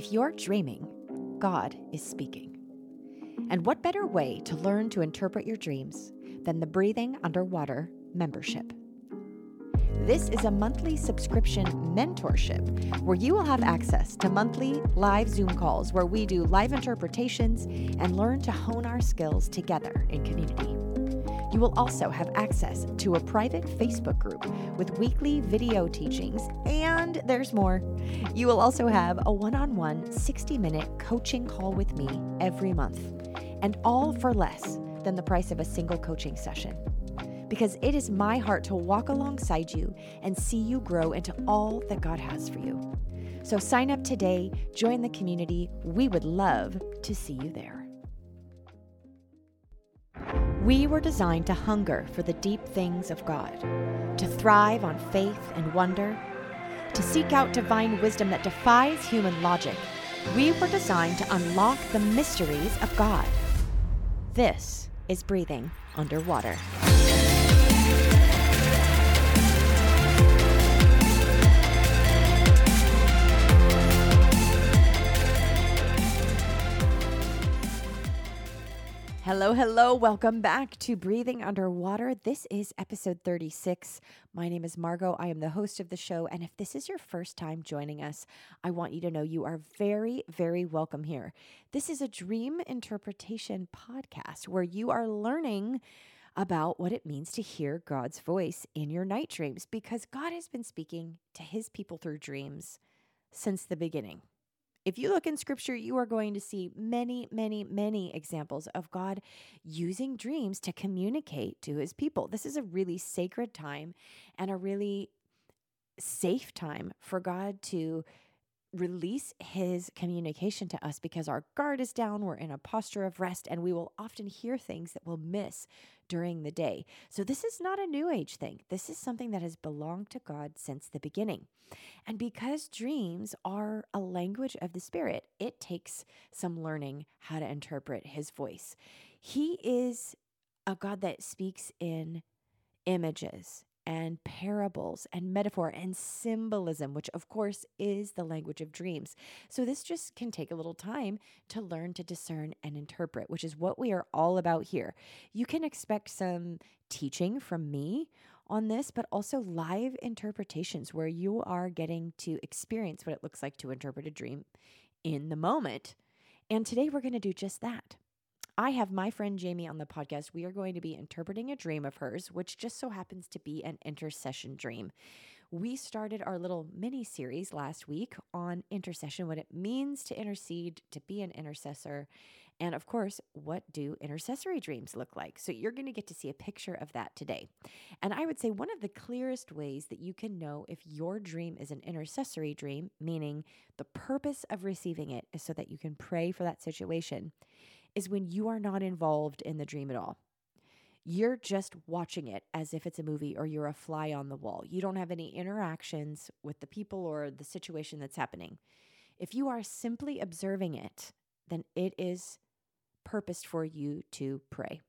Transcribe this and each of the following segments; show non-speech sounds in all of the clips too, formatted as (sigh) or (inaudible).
If you're dreaming, God is speaking. And what better way to learn to interpret your dreams than the Breathing Underwater membership? This is a monthly subscription mentorship where you will have access to monthly live Zoom calls where we do live interpretations and learn to hone our skills together in community. You will also have access to a private Facebook group with weekly video teachings, and there's more. You will also have a one on one 60 minute coaching call with me every month, and all for less than the price of a single coaching session. Because it is my heart to walk alongside you and see you grow into all that God has for you. So sign up today, join the community. We would love to see you there. We were designed to hunger for the deep things of God, to thrive on faith and wonder, to seek out divine wisdom that defies human logic. We were designed to unlock the mysteries of God. This is breathing underwater. Hello, hello. Welcome back to Breathing Underwater. This is episode 36. My name is Margaux. I am the host of the show. And if this is your first time joining us, I want you to know you are very, very welcome here. This is a dream interpretation podcast where you are learning about what it means to hear God's voice in your night dreams because God has been speaking to his people through dreams since the beginning. If you look in scripture, you are going to see many, many, many examples of God using dreams to communicate to his people. This is a really sacred time and a really safe time for God to release his communication to us because our guard is down, we're in a posture of rest, and we will often hear things that we'll miss during the day. So, this is not a new age thing. This is something that has belonged to God since the beginning. And because dreams are a language of the spirit, it takes some learning how to interpret his voice. He is a God that speaks in images and parables and metaphor and symbolism, which of course is the language of dreams. So, this just can take a little time to learn to discern and interpret, which is what we are all about here. You can expect some teaching from me on this, but also live interpretations where you are getting to experience what it looks like to interpret a dream in the moment. And today we're going to do just that. I have my friend Jamie on the podcast. We are going to be interpreting a dream of hers, which just so happens to be an intercession dream. We started our little mini series last week on intercession, what it means to intercede, to be an intercessor, and of course, what do intercessory dreams look like? So you're going to get to see a picture of that today. And I would say one of the clearest ways that you can know if your dream is an intercessory dream, meaning the purpose of receiving it is so that you can pray for that situation is when you are not involved in the dream at all. You're just watching it as if it's a movie or you're a fly on the wall. You don't have any interactions with the people or the situation that's happening. If you are simply observing it, then it is purposed for you to pray.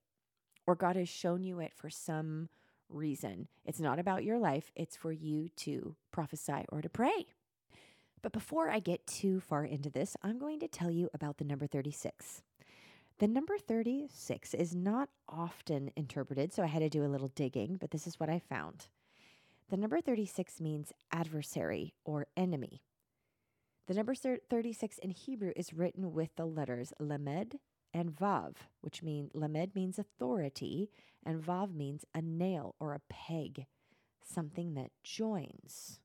Or God has shown you it for some reason. It's not about your life, it's for you to prophesy or to pray. But before I get too far into this, I'm going to tell you about the number 36. The number 36 is not often interpreted, so I had to do a little digging, but this is what I found. The number 36 means adversary or enemy. The number 36 in Hebrew is written with the letters lamed and vav, which mean lamed means authority and vav means a nail or a peg, something that joins.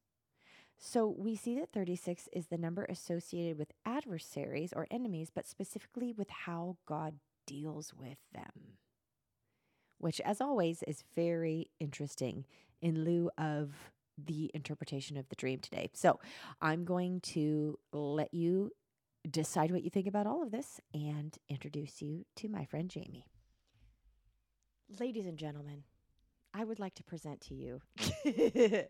So we see that 36 is the number associated with adversaries or enemies, but specifically with how God deals with them, which, as always, is very interesting in lieu of the interpretation of the dream today. So I'm going to let you decide what you think about all of this and introduce you to my friend Jamie. Ladies and gentlemen, I would like to present to you (laughs)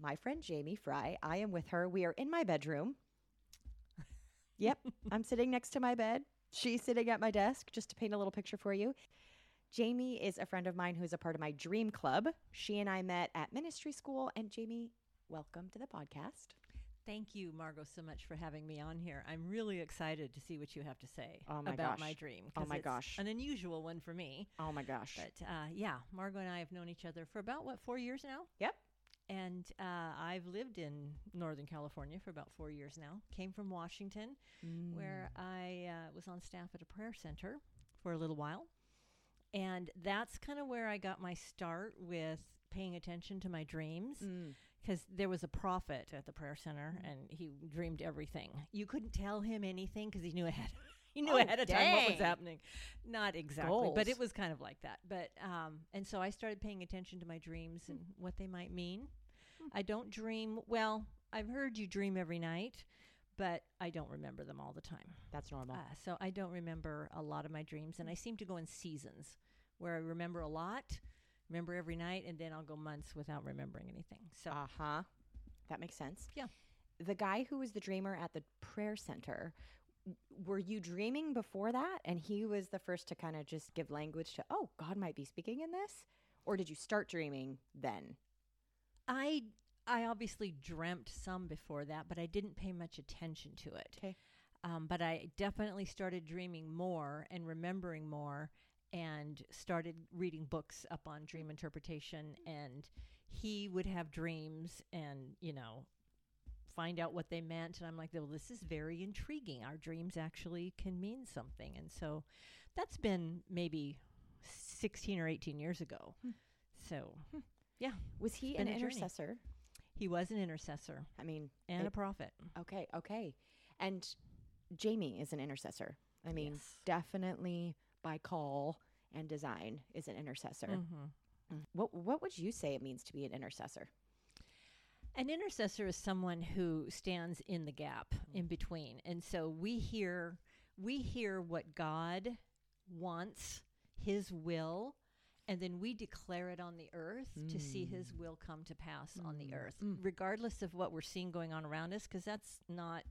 my friend Jamie Frey. I am with her. We are in my bedroom. yep, (laughs) I'm sitting next to my bed. She's sitting at my desk, just to paint a little picture for you. Jamie is a friend of mine who's a part of my dream club. She and I met at ministry school. And Jamie, welcome to the podcast. Thank you, Margaux, so much for having me on here. I'm really excited to see what you have to say Oh my about gosh. my dream. Oh my gosh. An unusual one for me. Oh my gosh. But uh, yeah, Margaux and I have known each other for about, what, four years now? Yep. And uh, I've lived in Northern California for about four years now. Came from Washington, where Mm. I uh, was on staff at a prayer center for a little while. And that's kind of where I got my start with paying attention to my dreams Mm. because there was a prophet at the prayer center and he dreamed everything. You couldn't tell him anything because he knew ahead. (laughs) He knew Oh, ahead of time what was happening. Not exactly, but it was kind of like that. But um, and so I started paying attention to my dreams and what they might mean. I don't dream. Well, I've heard you dream every night, but I don't remember them all the time. That's normal. Uh, so I don't remember a lot of my dreams, and I seem to go in seasons where I remember a lot, remember every night, and then I'll go months without remembering anything. So Uh huh. That makes sense. Yeah. The guy who was the dreamer at the prayer center, were you dreaming before that? And he was the first to kind of just give language to, oh, God might be speaking in this? Or did you start dreaming then? I I obviously dreamt some before that, but I didn't pay much attention to it. 'Kay. Um, but I definitely started dreaming more and remembering more, and started reading books up on dream interpretation. And he would have dreams, and you know, find out what they meant. And I'm like, well, this is very intriguing. Our dreams actually can mean something. And so, that's been maybe 16 or 18 years ago. So, Was he an a journey. intercessor? he was an intercessor. I mean, and it- a prophet. okay, okay. And Jamie is an intercessor. I mean, Yes. definitely by call and design is an intercessor. Mhm. What what would you say it means to be an intercessor? An intercessor is someone who stands in the gap in between, and so we hear we hear what God wants, His will, and then we declare it on the earth to see His will come to pass on the earth, Mm. regardless of what we're seeing going on around us, because that's not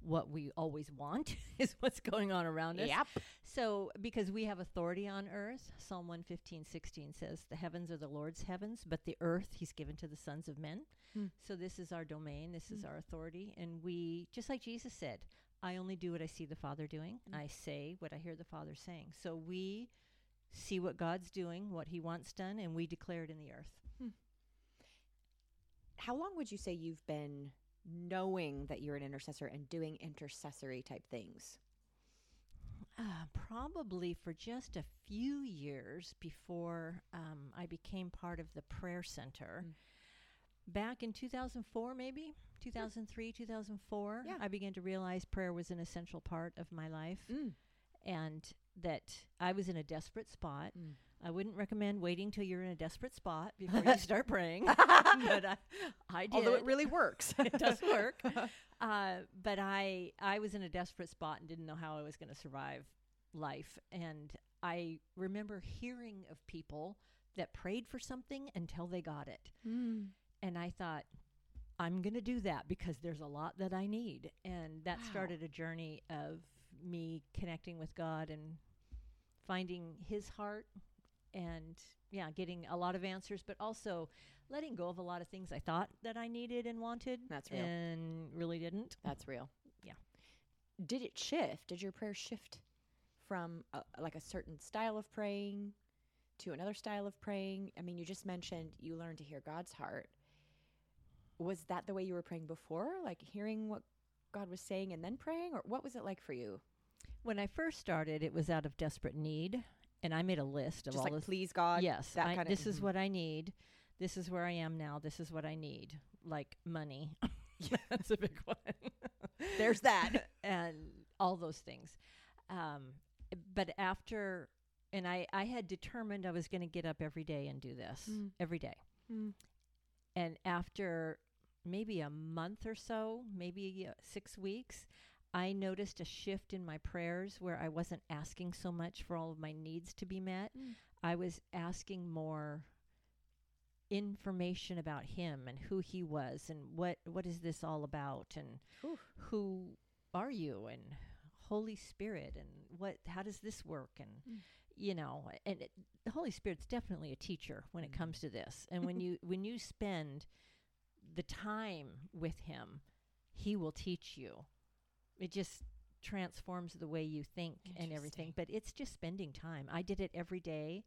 what we always want (laughs) is what's going on around us. Yep. So, because we have authority on earth, Psalm 115, 16 says, The heavens are the Lord's heavens, but the earth he's given to the sons of men. Hmm. So, this is our domain, this is Hmm. our authority. And we, just like Jesus said, I only do what I see the Father doing, Hmm. I say what I hear the Father saying. So, we see what God's doing, what he wants done, and we declare it in the earth. How long would you say you've been knowing that you're an intercessor and doing intercessory type things? Uh, probably for just a few years before um, I became part of the prayer center. Mm. Back in 2004, maybe 2003, 2004, Yeah. I began to realize prayer was an essential part of my life Mm. And that I was in a desperate spot. Mm. I wouldn't recommend waiting till you're in a desperate spot (laughs) before you start praying, (laughs) but I, I did. Although it really works. (laughs) it does work. Uh, but I I was in a desperate spot and didn't know how I was going to survive life. And I remember hearing of people that prayed for something until they got it. Mm. And I thought, I'm going to do that because there's a lot that I need. And that Wow. started a journey of me connecting with God and finding His heart and, yeah, getting a lot of answers, but also letting go of a lot of things I thought that I needed and wanted. That's real. And really didn't. That's real. Yeah. Did it shift? Did your prayer shift from a, like a certain style of praying to another style of praying? I mean, you just mentioned you learned to hear God's heart. Was that the way you were praying before? Like hearing what God was saying and then praying? Or what was it like for you? When I first started, it was out of desperate need. And I made a list of Just all like, this. please God. yes, that I, kinda- this is mhm. what I need. This is where I am now. This is what I need. Like money. (laughs) (laughs) That's a big one. (laughs) There's that. and all those things. Um, but after, and I, I had determined I was going to get up every day and do this Mm. every day. Mm. And after maybe a month or so, maybe uh, six weeks, I noticed a shift in my prayers where I wasn't asking so much for all of my needs to be met. Mm. I was asking more information about him and who he was and what what is this all about and who are you and Holy Spirit and what how does this work and Mm. you know and it, the Holy Spirit's definitely a teacher when it Mhm. comes to this and when you when you spend the time with him he will teach you. It just transforms the way you think and everything. But it's just spending time. I did it every day.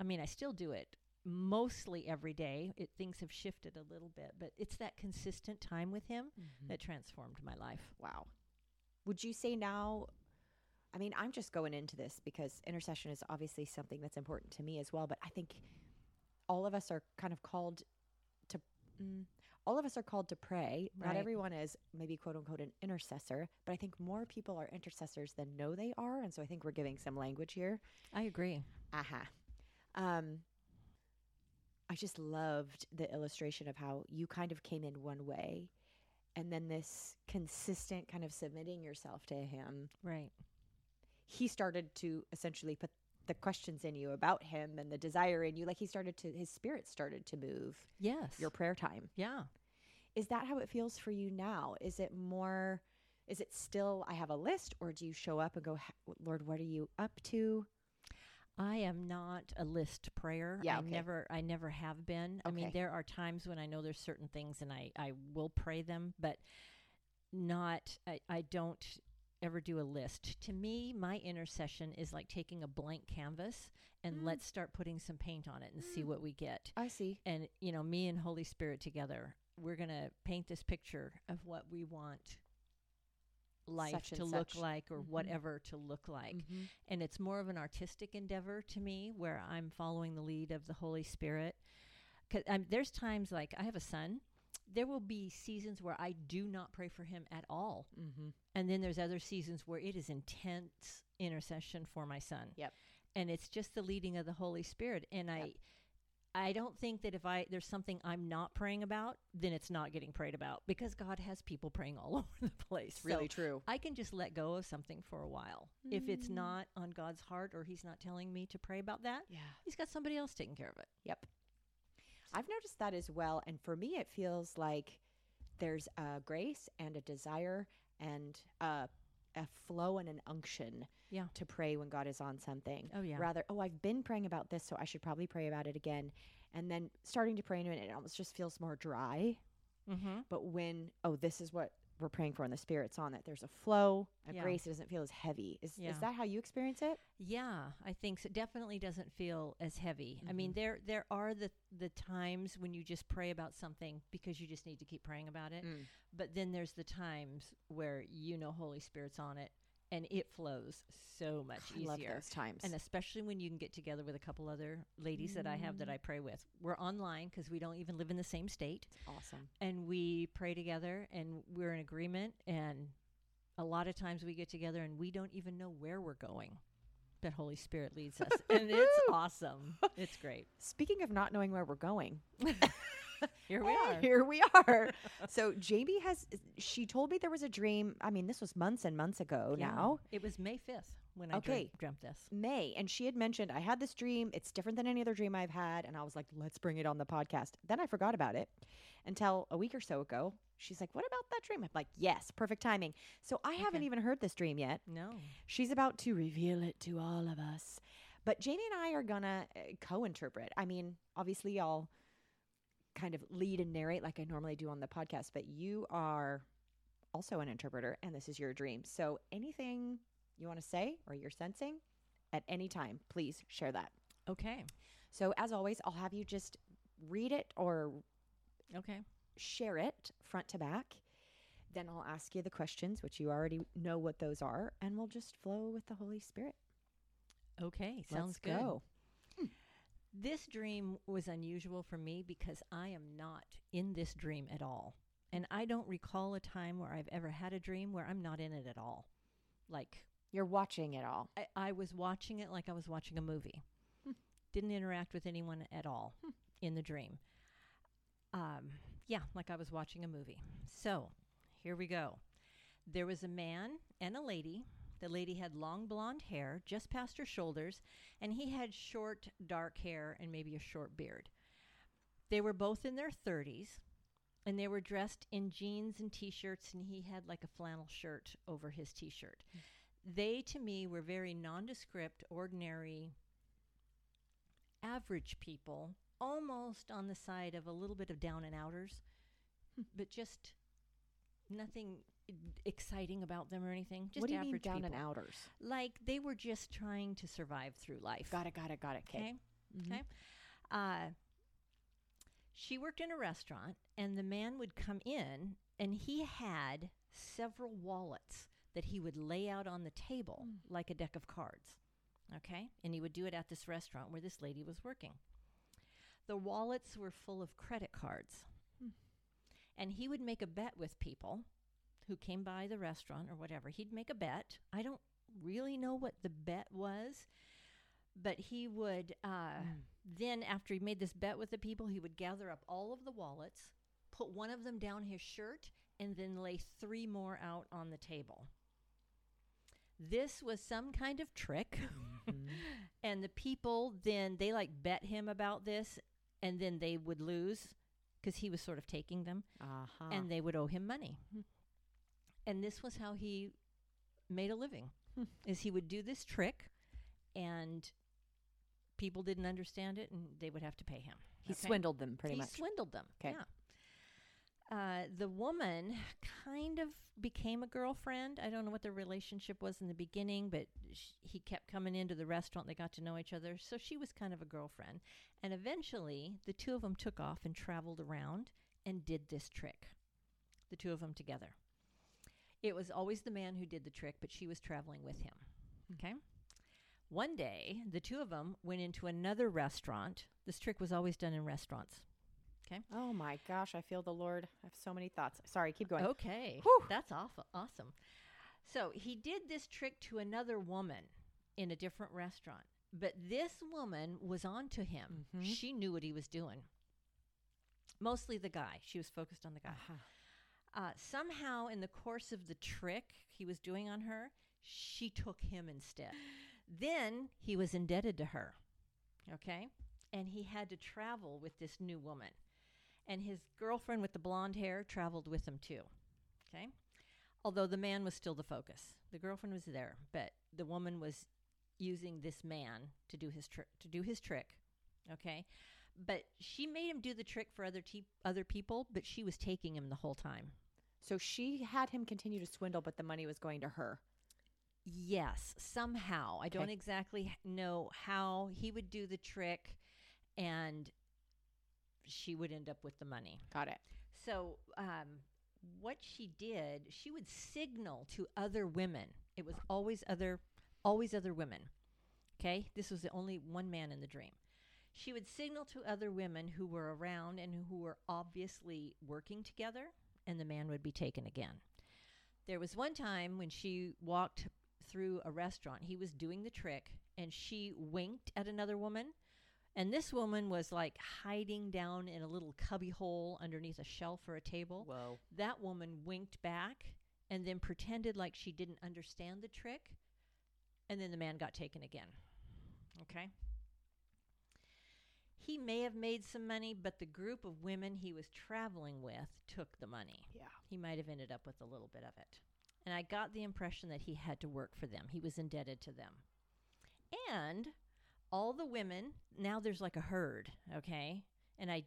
I mean, I still do it mostly every day. It things have shifted a little bit, but it's that consistent time with him Mm-hmm. that transformed my life. Wow. Would you say now? I mean, I'm just going into this because intercession is obviously something that's important to me as well. But I think all of us are kind of called to. Mm, all of us are called to pray. Not everyone is maybe quote unquote an intercessor, but I think more people are intercessors than know they are, and so I think we're giving some language here. I agree. Aha. Um, I just loved the illustration of how you kind of came in one way, and then this consistent kind of submitting yourself to him. Right. He started to essentially put the questions in you about him and the desire in you. Like he started to, his spirit started to move Yes. your prayer time. yeah. Is that how it feels for you now? Is it more, is it still, I have a list, or do you show up and go, Lord, what are you up to? I am not a list prayer. Yeah, I never I never have been. Okay. I mean, there are times when I know there's certain things and I I will pray them, but not I, I don't ever do a list. To me, my intercession is like taking a blank canvas and Mm. let's start putting some paint on it and see Mm. what we get. I see. And you know, me and Holy Spirit together, we're going to paint this picture of what we want life Such to look like or Mhm. whatever to look like Mhm. and it's more of an artistic endeavor to me where I'm following the lead of the Holy Spirit. Cause there's times like I have a son. There will be seasons where I do not pray for him at all, Mhm. and then there's other seasons where it is intense intercession for my son. Yep. And it's just the leading of the Holy Spirit. And I, Yep. I don't think that if I there's something I'm not praying about, then it's not getting prayed about because God has people praying all (laughs) over the place. Really So true. I can just let go of something for a while. If it's Mm. not on God's heart or He's not telling me to pray about that, Yeah. He's got somebody else taking care of it. Yep. I've noticed that as well. And for me, it feels like there's a grace and a desire and a, a flow and an unction Yeah. to pray when God is on something. Oh, yeah. Rather, oh, I've been praying about this, so I should probably pray about it again. And then starting to pray into it, it almost just feels more dry. Mm-hmm. But when, oh, this is what we're praying for and the Spirit's on it, there's a flow, a Yeah. grace. It doesn't feel as heavy. Is, Yeah. is that how you experience it? Yeah, I think so. Definitely doesn't feel as heavy. I mean, Mhm. there there are the the times when you just pray about something because you just need to keep praying about it. Mm. But then there's the times where you know Holy Spirit's on it and it flows so much I love easier. those times. And especially when you can get together with a couple other ladies that I have that Mm. I pray with. We're online because we don't even live in the same state. It's awesome. And we pray together and we're in agreement. And a lot of times we get together and we don't even know where we're going. But Holy Spirit leads us. and it's (laughs) awesome. It's great. Speaking of not knowing where we're going, (laughs) Here we are. Here we are. (laughs) so Jamie has. She told me there was a dream. I mean, this was months and months ago Yeah. now. It was May 5th when I Okay. dream- dreamt this. May, and she had mentioned I had this dream. It's different than any other dream I've had, and I was like, let's bring it on the podcast. Then I forgot about it until a week or so ago. She's like, "What about that dream?" I'm like, "Yes, perfect timing." So I haven't even heard this dream yet. No. She's about to reveal it to all of us. But Jamie and I are gonna uh, co-interpret. I mean, obviously, I'll kind of lead and narrate like I normally do on the podcast, but you are also an interpreter, and this is your dream. So anything you want to say or you're sensing at any time, please share that. Okay. So as always, I'll have you just read it or Okay. share it front to back. Then I'll ask you the questions, which you already know what those are, and we'll just flow with the Holy Spirit. Okay. Sounds Let's good. go. This dream was unusual for me because I am not in this dream at all. And I don't recall a time where I've ever had a dream where I'm not in it at all. Like, You're watching it all. I, I was watching it like I was watching a movie. Hmm. Didn't interact with anyone at all Hmm. in the dream. Um, yeah, like I was watching a movie. So here we go. There was a man and a lady. The lady had long blonde hair just past her shoulders, and he had short, dark hair and maybe a short beard. They were both in their 30s, and they were dressed in jeans and t shirts, and he had like a flannel shirt over his t shirt. Hmm. They, to me, were very nondescript, ordinary, average people, almost on the side of a little bit of down and outers, hmm. but just nothing exciting about them or anything. Just what do you mean down people. and outers? Like they were just trying to survive through life. Got it, got it, got it. Okay. Mhm. Okay. Uh, she worked in a restaurant, and the man would come in, and he had several wallets that he would lay out on the table Mm. like a deck of cards. Okay. And he would do it at this restaurant where this lady was working. The wallets were full of credit cards. And he would make a bet with people who came by the restaurant or whatever. He'd make a bet. I don't really know what the bet was, but he would uh, Mm. then, after he made this bet with the people, he would gather up all of the wallets, put one of them down his shirt, and then lay three more out on the table. This was some kind of trick. Mhm. (laughs) and the people then they like bet him about this and then they would lose because he was sort of taking them Uh-huh. and they would owe him money Hmm. and this was how he made a living Hmm. is he would do this trick and people didn't understand it and they would have to pay him he okay? swindled them pretty he much. He swindled them 'Kay. yeah uh, the woman (sighs) kind of became a girlfriend. I don't know what their relationship was in the beginning, but sh- he kept coming into the restaurant. They got to know each other. So she was kind of a girlfriend. And eventually, the two of them took off and traveled around and did this trick. The two of them together. It was always the man who did the trick, but she was traveling with him. Okay. One day, the two of them went into another restaurant. This trick was always done in restaurants. Oh my gosh, I feel the Lord. I have so many thoughts. Sorry, keep going. Okay. Whew. That's awful, awesome. So he did this trick to another woman in a different restaurant. But this woman was on to him. Mhm. She knew what he was doing. Mostly the guy. She was focused on the guy. Uh-huh. Uh, somehow, in the course of the trick he was doing on her, she took him instead. (gasps) Then he was indebted to her. Okay? And he had to travel with this new woman. And his girlfriend with the blonde hair traveled with him too. Okay? Although the man was still the focus. The girlfriend was there, but the woman was using this man to do his trick to do his trick. Okay? But she made him do the trick for other te- other people, but she was taking him the whole time. So she had him continue to swindle, but the money was going to her. Yes, somehow. I don't exactly know how he would do the trick and she would end up with the money. Got it. So, um, what she did, she would signal to other women. It was always other always other women. Okay? This was the only one man in the dream. She would signal to other women who were around and who were obviously working together and the man would be taken again. There was one time when she walked through a restaurant. He was doing the trick and she winked at another woman. And this woman was like hiding down in a little cubby hole underneath a shelf or a table. Whoa. That woman winked back and then pretended like she didn't understand the trick. And then the man got taken again. Okay? He may have made some money, but the group of women he was traveling with took the money. Yeah. He might have ended up with a little bit of it. And I got the impression that he had to work for them. He was indebted to them. And all the women, now there's like a herd, okay? And I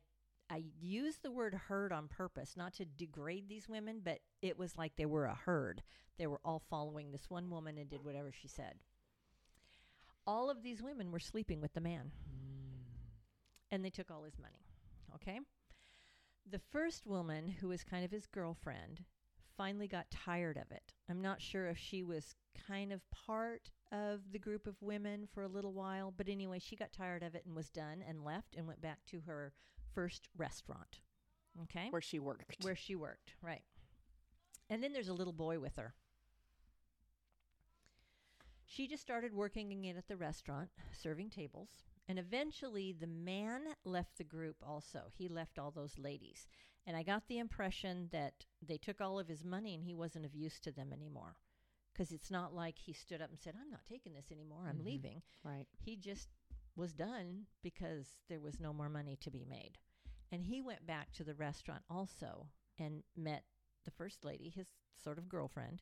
I use the word herd on purpose, not to degrade these women, but it was like they were a herd. They were all following this one woman and did whatever she said. All of these women were sleeping with the man hmm. and they took all his money. Okay? The first woman, who was kind of his girlfriend, finally got tired of it. I'm not sure if she was kind of part of the group of women for a little while, but anyway, she got tired of it and was done and left and went back to her first restaurant. Okay? Where she worked. Where she worked, right. And then there's a little boy with her. She just started working again at the restaurant, serving tables. And eventually, the man left the group also. He left all those ladies. And I got the impression that they took all of his money and he wasn't of use to them anymore. Because it's not like he stood up and said, I'm not taking this anymore. I'm Mhm. leaving. right. He just was done because there was no more money to be made. And he went back to the restaurant also and met the first lady, his sort of girlfriend.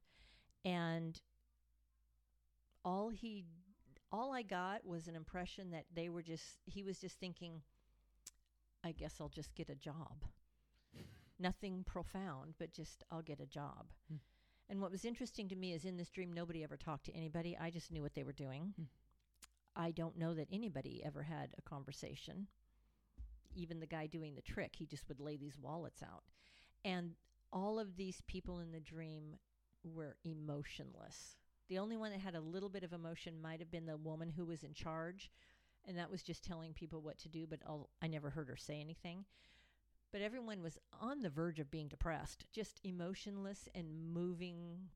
And all he all I got was an impression that they were just he was just thinking I guess I'll just get a job. Nothing profound, but just I'll get a job. Hmm. And what was interesting to me is in this dream, nobody ever talked to anybody. I just knew what they were doing. Hmm. I don't know that anybody ever had a conversation. Even the guy doing the trick, he just would lay these wallets out. And all of these people in the dream were emotionless. The only one that had a little bit of emotion might have been the woman who was in charge, and that was just telling people what to do, but I'll, I never heard her say anything. But everyone was on the verge of being depressed, just emotionless and moving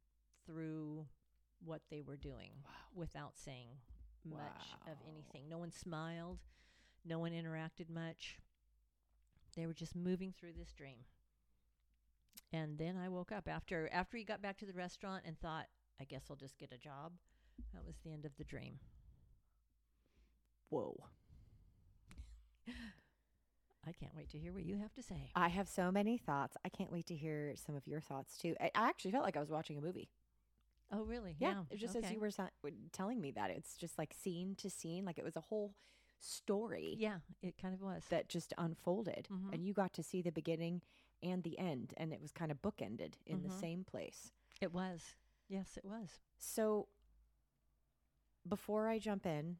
through what they were doing Wow. without saying much of anything. No one smiled, no one interacted much. They were just moving through this dream. And then I woke up after after he got back to the restaurant and thought, I guess I'll just get a job. That was the end of the dream. Whoa. I can't wait to hear what you have to say. I have so many thoughts. I can't wait to hear some of your thoughts too. I, I actually felt like I was watching a movie. Oh, really? Yeah, it just as you were telling me that it's just like scene to scene, like it was a whole story Yeah, it kind of was. that just unfolded, Mhm. and you got to see the beginning and the end, and it was kind of bookended in the Mhm. same place. it was. Yes, it was. So, before I jump in,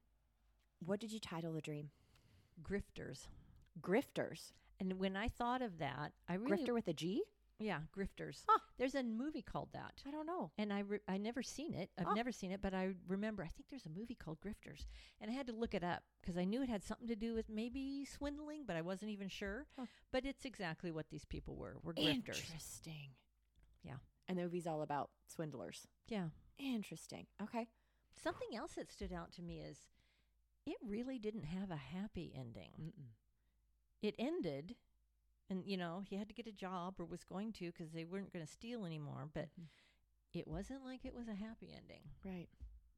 what did you title the dream? Grifters. Grifters. And when I thought of that, I really Grifter with a G? yeah, grifters. Huh. There's a movie called that. I don't know. and I re- I never seen it. I've Oh. never seen it, but I remember. I think there's a movie called Grifters, and I had to look it up because I knew it had something to do with maybe swindling, but I wasn't even sure. Huh. But it's exactly what these people were. Were grifters. Interesting. Yeah. And the movie's all about swindlers. Yeah. Interesting. Okay. Something else that stood out to me is it really didn't have a happy ending. It ended, and you know he had to get a job or was going to because they weren't going to steal anymore. But Mhm. it wasn't like it was a happy ending. Right.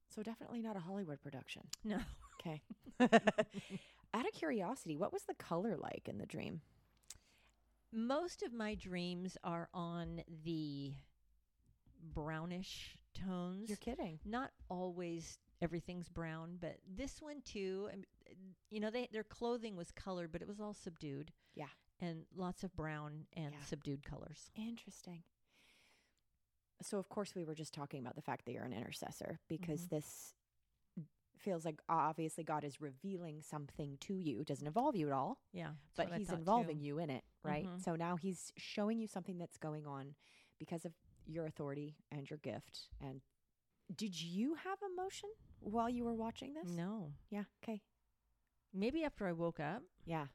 So definitely not a Hollywood production. No. Okay. (laughs) Out of curiosity, what was the color like in the dream? most of my dreams are on the brownish tones. You're kidding. Not always everything's brown, but this one too. You know, they their clothing was colored, but it was all subdued. Yeah. and lots of brown and Yeah. subdued colors. Interesting. So, of course, we were just talking about the fact that you're an intercessor because Mhm. this feels like obviously God is revealing something to you. It doesn't involve you at all, Yeah, but He's involving you in it, right? Mhm. So now He's showing you something that's going on because of your authority and your gift. And did you have emotion while you were watching this? No, Yeah. Okay. Maybe after I woke up, Yeah.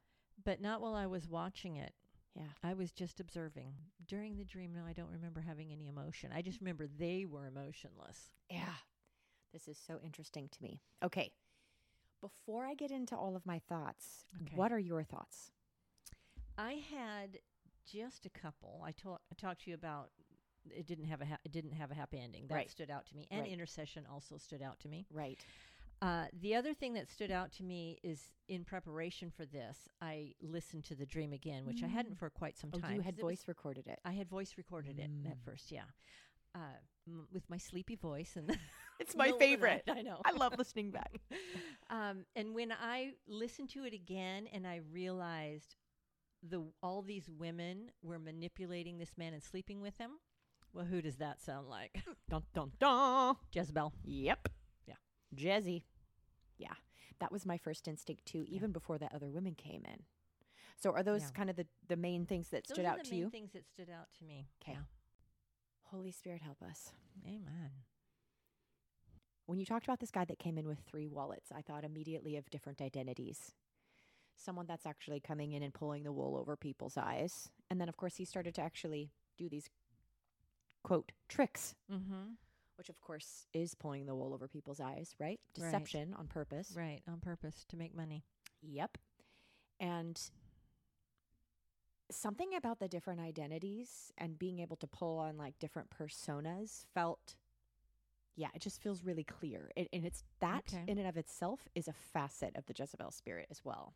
but not while I was watching it. Yeah. I was just observing. During the dream, no, I don't remember having any emotion. I just remember they were emotionless. Yeah. This is so interesting to me. Okay. Before I get into all of my thoughts, Okay. what are your thoughts? I had just a couple. I told I talked to you about it didn't have a ha- it didn't have a happy ending. That Right. stood out to me, and Right. intercession also stood out to me. Right. Uh, the other thing that stood out to me is in preparation for this, I listened to the dream again, which I hadn't for quite some Oh, time. you 'cause had it was- voice recorded it. I had voice recorded it Mm. at first, yeah, uh, m- with my sleepy voice, and (laughs) It's (laughs) my favorite. I know. I love listening back. (laughs) um, and when I listened to it again, and I realized the all these women were manipulating this man and sleeping with him. Well, who does that sound like? dun dun dun. Jezebel. Yep. Yeah. Jezzy. Yeah. That was my first instinct too, Yeah. even before the other women came in. So are those Yeah. kind of the, the main things that Those stood are out the to main you? things that stood out to me. 'Kay. Yeah. Holy Spirit help us. Amen. When you talked about this guy that came in with three wallets, I thought immediately of different identities. Someone that's actually coming in and pulling the wool over people's eyes. And then, of course, he started to actually do these quote tricks, Mm-hmm. Which, of course, is pulling the wool over people's eyes, right? Right. Deception on purpose. Right, on purpose to make money. Yep. And something about the different identities and being able to pull on like different personas felt yeah, it just feels really clear. It, and it's that Okay. in and of itself is a facet of the Jezebel spirit as well.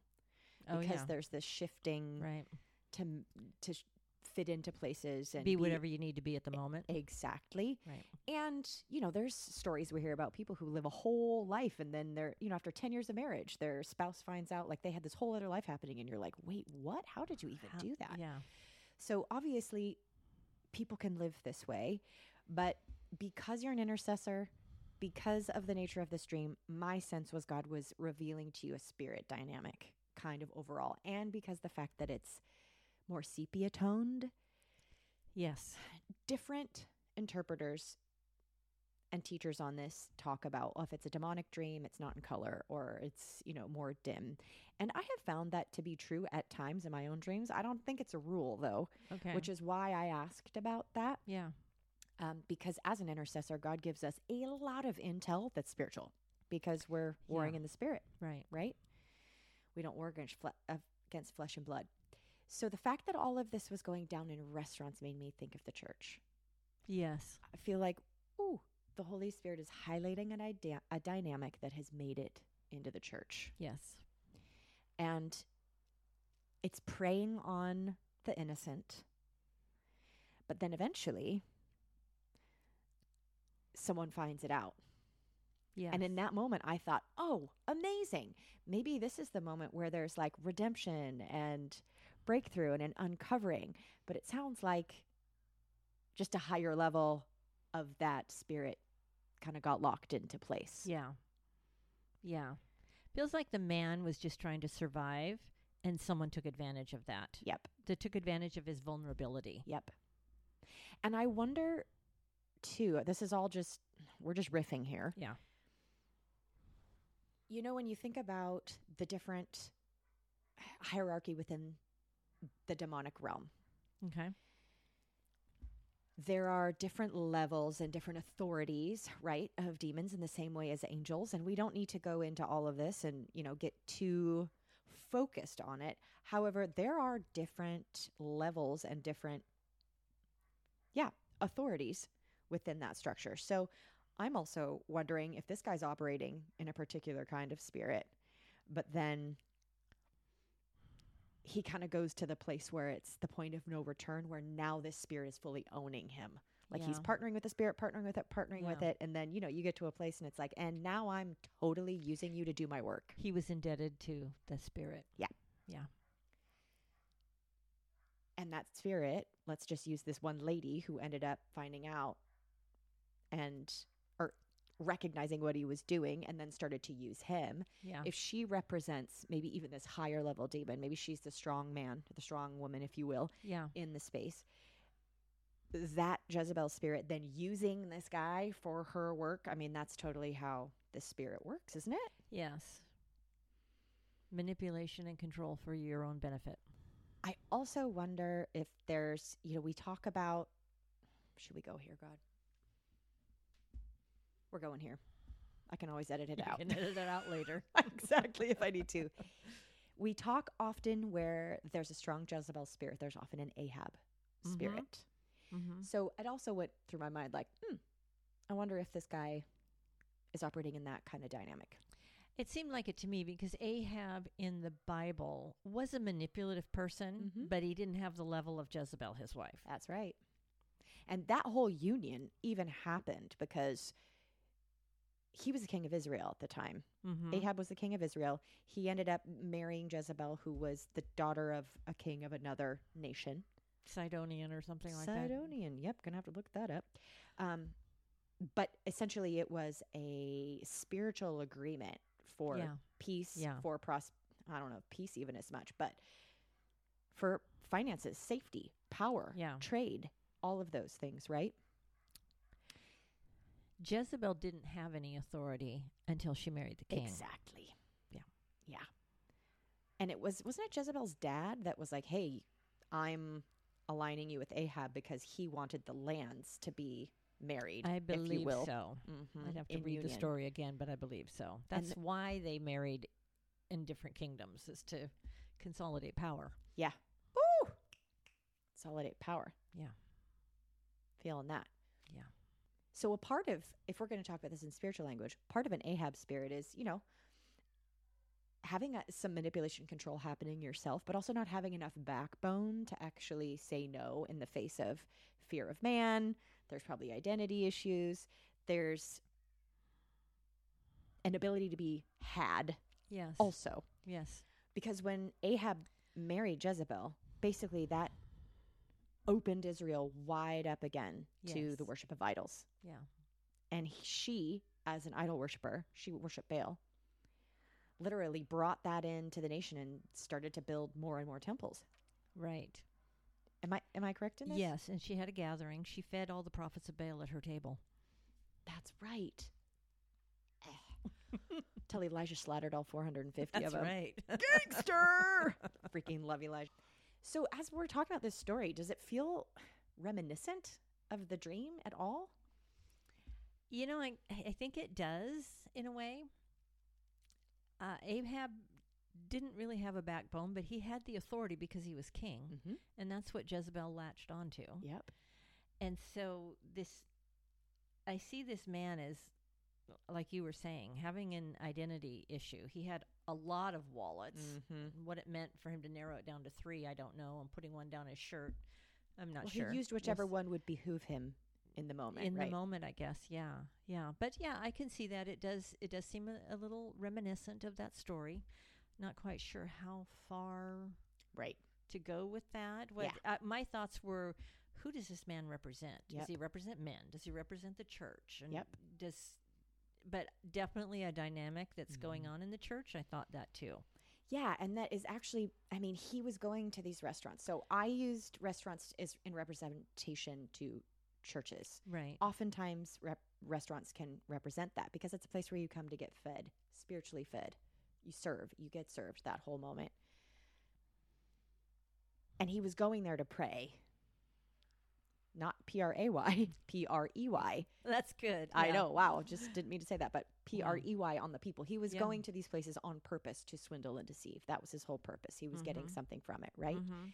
Oh because yeah. there's this shifting Right. to to fit into places and Be whatever you need to be at the moment. exactly. Right. And, you know, there's stories we hear about people who live a whole life and then they're, you know, after 10 years of marriage, their spouse finds out like they had this whole other life happening and you're like, wait, what? How did you even How- do that? Yeah. So obviously, people can live this way, but because you're an intercessor, because of the nature of this dream, my sense was God was revealing to you a spirit dynamic kind of overall. And because the fact that it's more sepia toned, Yes. different interpreters and teachers on this talk about well, if it's a demonic dream, it's not in color or it's, you know, more dim. And I have found that to be true at times in my own dreams. I don't think it's a rule though, Okay. which is why I asked about that. yeah. Um, because as an intercessor, God gives us a lot of intel that's spiritual because we're warring Yeah. in the spirit, Right. right? We don't war against, fle- uh, against flesh and blood. So the fact that all of this was going down in restaurants made me think of the church. Yes. I feel like, ooh, the Holy Spirit is highlighting an idea, a dynamic that has made it into the church. Yes. And it's preying on the innocent. But then eventually, someone finds it out. Yes. And in that moment, I thought, oh, amazing. Maybe this is the moment where there's like redemption and breakthrough and an uncovering. But it sounds like just a higher level of that spirit kind of got locked into place. Yeah. Yeah. Feels like the man was just trying to survive and someone took advantage of that. Yep. That took advantage of his vulnerability. Yep. And I wonder too, this is all just, we're just riffing here. Yeah. You know, when you think about the different hierarchy within the demonic realm, Okay. there are different levels and different authorities, right, of demons in the same way as angels. And we don't need to go into all of this and, you know, get too focused on it. However, there are different levels and different, yeah, authorities within that structure. So I'm also wondering if this guy's operating in a particular kind of spirit, but then he kind of goes to the place where it's the point of no return, where now this spirit is fully owning him. Like he's partnering with the spirit, partnering with it, partnering with it. And then, you know, you get to a place and it's like, and now I'm totally using you to do my work. He was indebted to the spirit. Yeah. Yeah. And that spirit, let's just use this one lady who ended up finding out and or recognizing what he was doing and then started to use him. Yeah. If she represents maybe even this higher level demon, maybe she's the strong man, the strong woman, if you will, yeah. in the space. That Jezebel spirit then using this guy for her work. I mean, that's totally how the spirit works, isn't it? Yes. Manipulation and control for your own benefit. I also wonder if there's, you know, we talk about, should we go here, God? We're going here. I can always edit it You out. can edit it out later. (laughs) exactly, if I need to. We talk often where there's a strong Jezebel spirit, there's often an Ahab Mhm. spirit. Mm-hmm. So it also went through my mind like, hmm, I wonder if this guy is operating in that kind of dynamic. It seemed like it to me because Ahab in the Bible was a manipulative person, Mhm. but he didn't have the level of Jezebel, his wife. That's right. And that whole union even happened because he was the king of Israel at the time. Mm-hmm. Ahab was the king of Israel. He ended up marrying Jezebel, who was the daughter of a king of another nation. Sidonian or something like that. Sidonian. Yep, gonna have to look that up. Um, but essentially, it was a spiritual agreement for Yeah. peace, Yeah. for pros. I don't know, peace even as much, but for finances, safety, power, Yeah. trade, all of those things, right? Jezebel didn't have any authority until she married the king. Exactly. Yeah. Yeah. And it was wasn't it Jezebel's dad that was like, "Hey, I'm aligning you with Ahab because he wanted the lands to be married, I if you believe will." so. Mhm, I'd have to in read the story again, but I believe so. That's the- why they married in different kingdoms, is to consolidate power. Yeah. Ooh. Consolidate power. Yeah. Feeling that. So a part of if we're going to talk about this in spiritual language, part of an Ahab spirit is, you know, having a, some manipulation control happening yourself, but also not having enough backbone to actually say no in the face of fear of man. There's probably identity issues. There's an ability to be had Yes. also yes. because when Ahab married Jezebel, basically that opened Israel wide up again to the worship of idols. Yeah. And he- she, as an idol worshiper, she worshiped Baal, literally brought that into the nation and started to build more and more temples. Right. Am I am I correct in this? Yes, and she had a gathering. She fed all the prophets of Baal at her table. That's right. Till Elijah slaughtered all 450 That's of them. right. (laughs) Gangster! Freaking love Elijah. So, as we're talking about this story, does it feel reminiscent of the dream at all? You know, I I think it does in a way. Uh, Ahab didn't really have a backbone, but he had the authority because he was king, Mm-hmm. and that's what Jezebel latched onto. Yep. And so this, I see this man as, like you were saying, having an identity issue. He had a lot of wallets. Mm-hmm. What it meant for him to narrow it down to three, I don't know. I'm putting one down his shirt. I'm not Well, sure. he used whichever s- one would behoove him in the moment. in right? the moment i guess yeah yeah but yeah i can see that it does it does seem a, a little reminiscent of that story not quite sure how far Right. to go with that what uh, my thoughts were who does this man represent Yep. does he represent men does he represent the church and Yep. does but definitely a dynamic that's going Mhm. on in the church i thought that too Yeah, and that is actually, I mean, he was going to these restaurants. So I used restaurants as in representation to churches. right Oftentimes, rep- restaurants can represent that because it's a place where you come to get fed, spiritually fed. You serve, you get served that whole moment. And he was going there to pray. Not P R A Y, (laughs) P R E Y. that's good I yeah. know. Wow. Just didn't mean to say that, but P R E Y on the people. He was Yeah. going to these places on purpose to swindle and deceive. That was his whole purpose. He was getting Mhm. something from it, right? Mhm.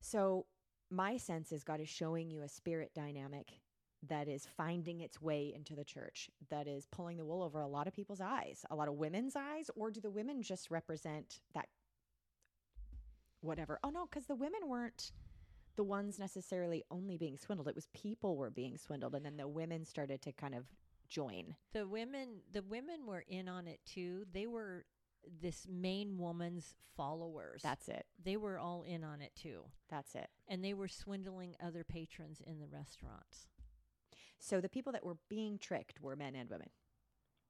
So, my sense is God is showing you a spirit dynamic that is finding its way into the church, that is pulling the wool over a lot of people's eyes, a lot of women's eyes, or do the women just represent that whatever? Oh, no, because the women weren't the ones necessarily only being swindled. It was people were being swindled, and then the women started to kind of join. the women the women were in on it too they were this main woman's followers That's it. they were all in on it too That's it. and they were swindling other patrons in the restaurants So the people that were being tricked were men and women.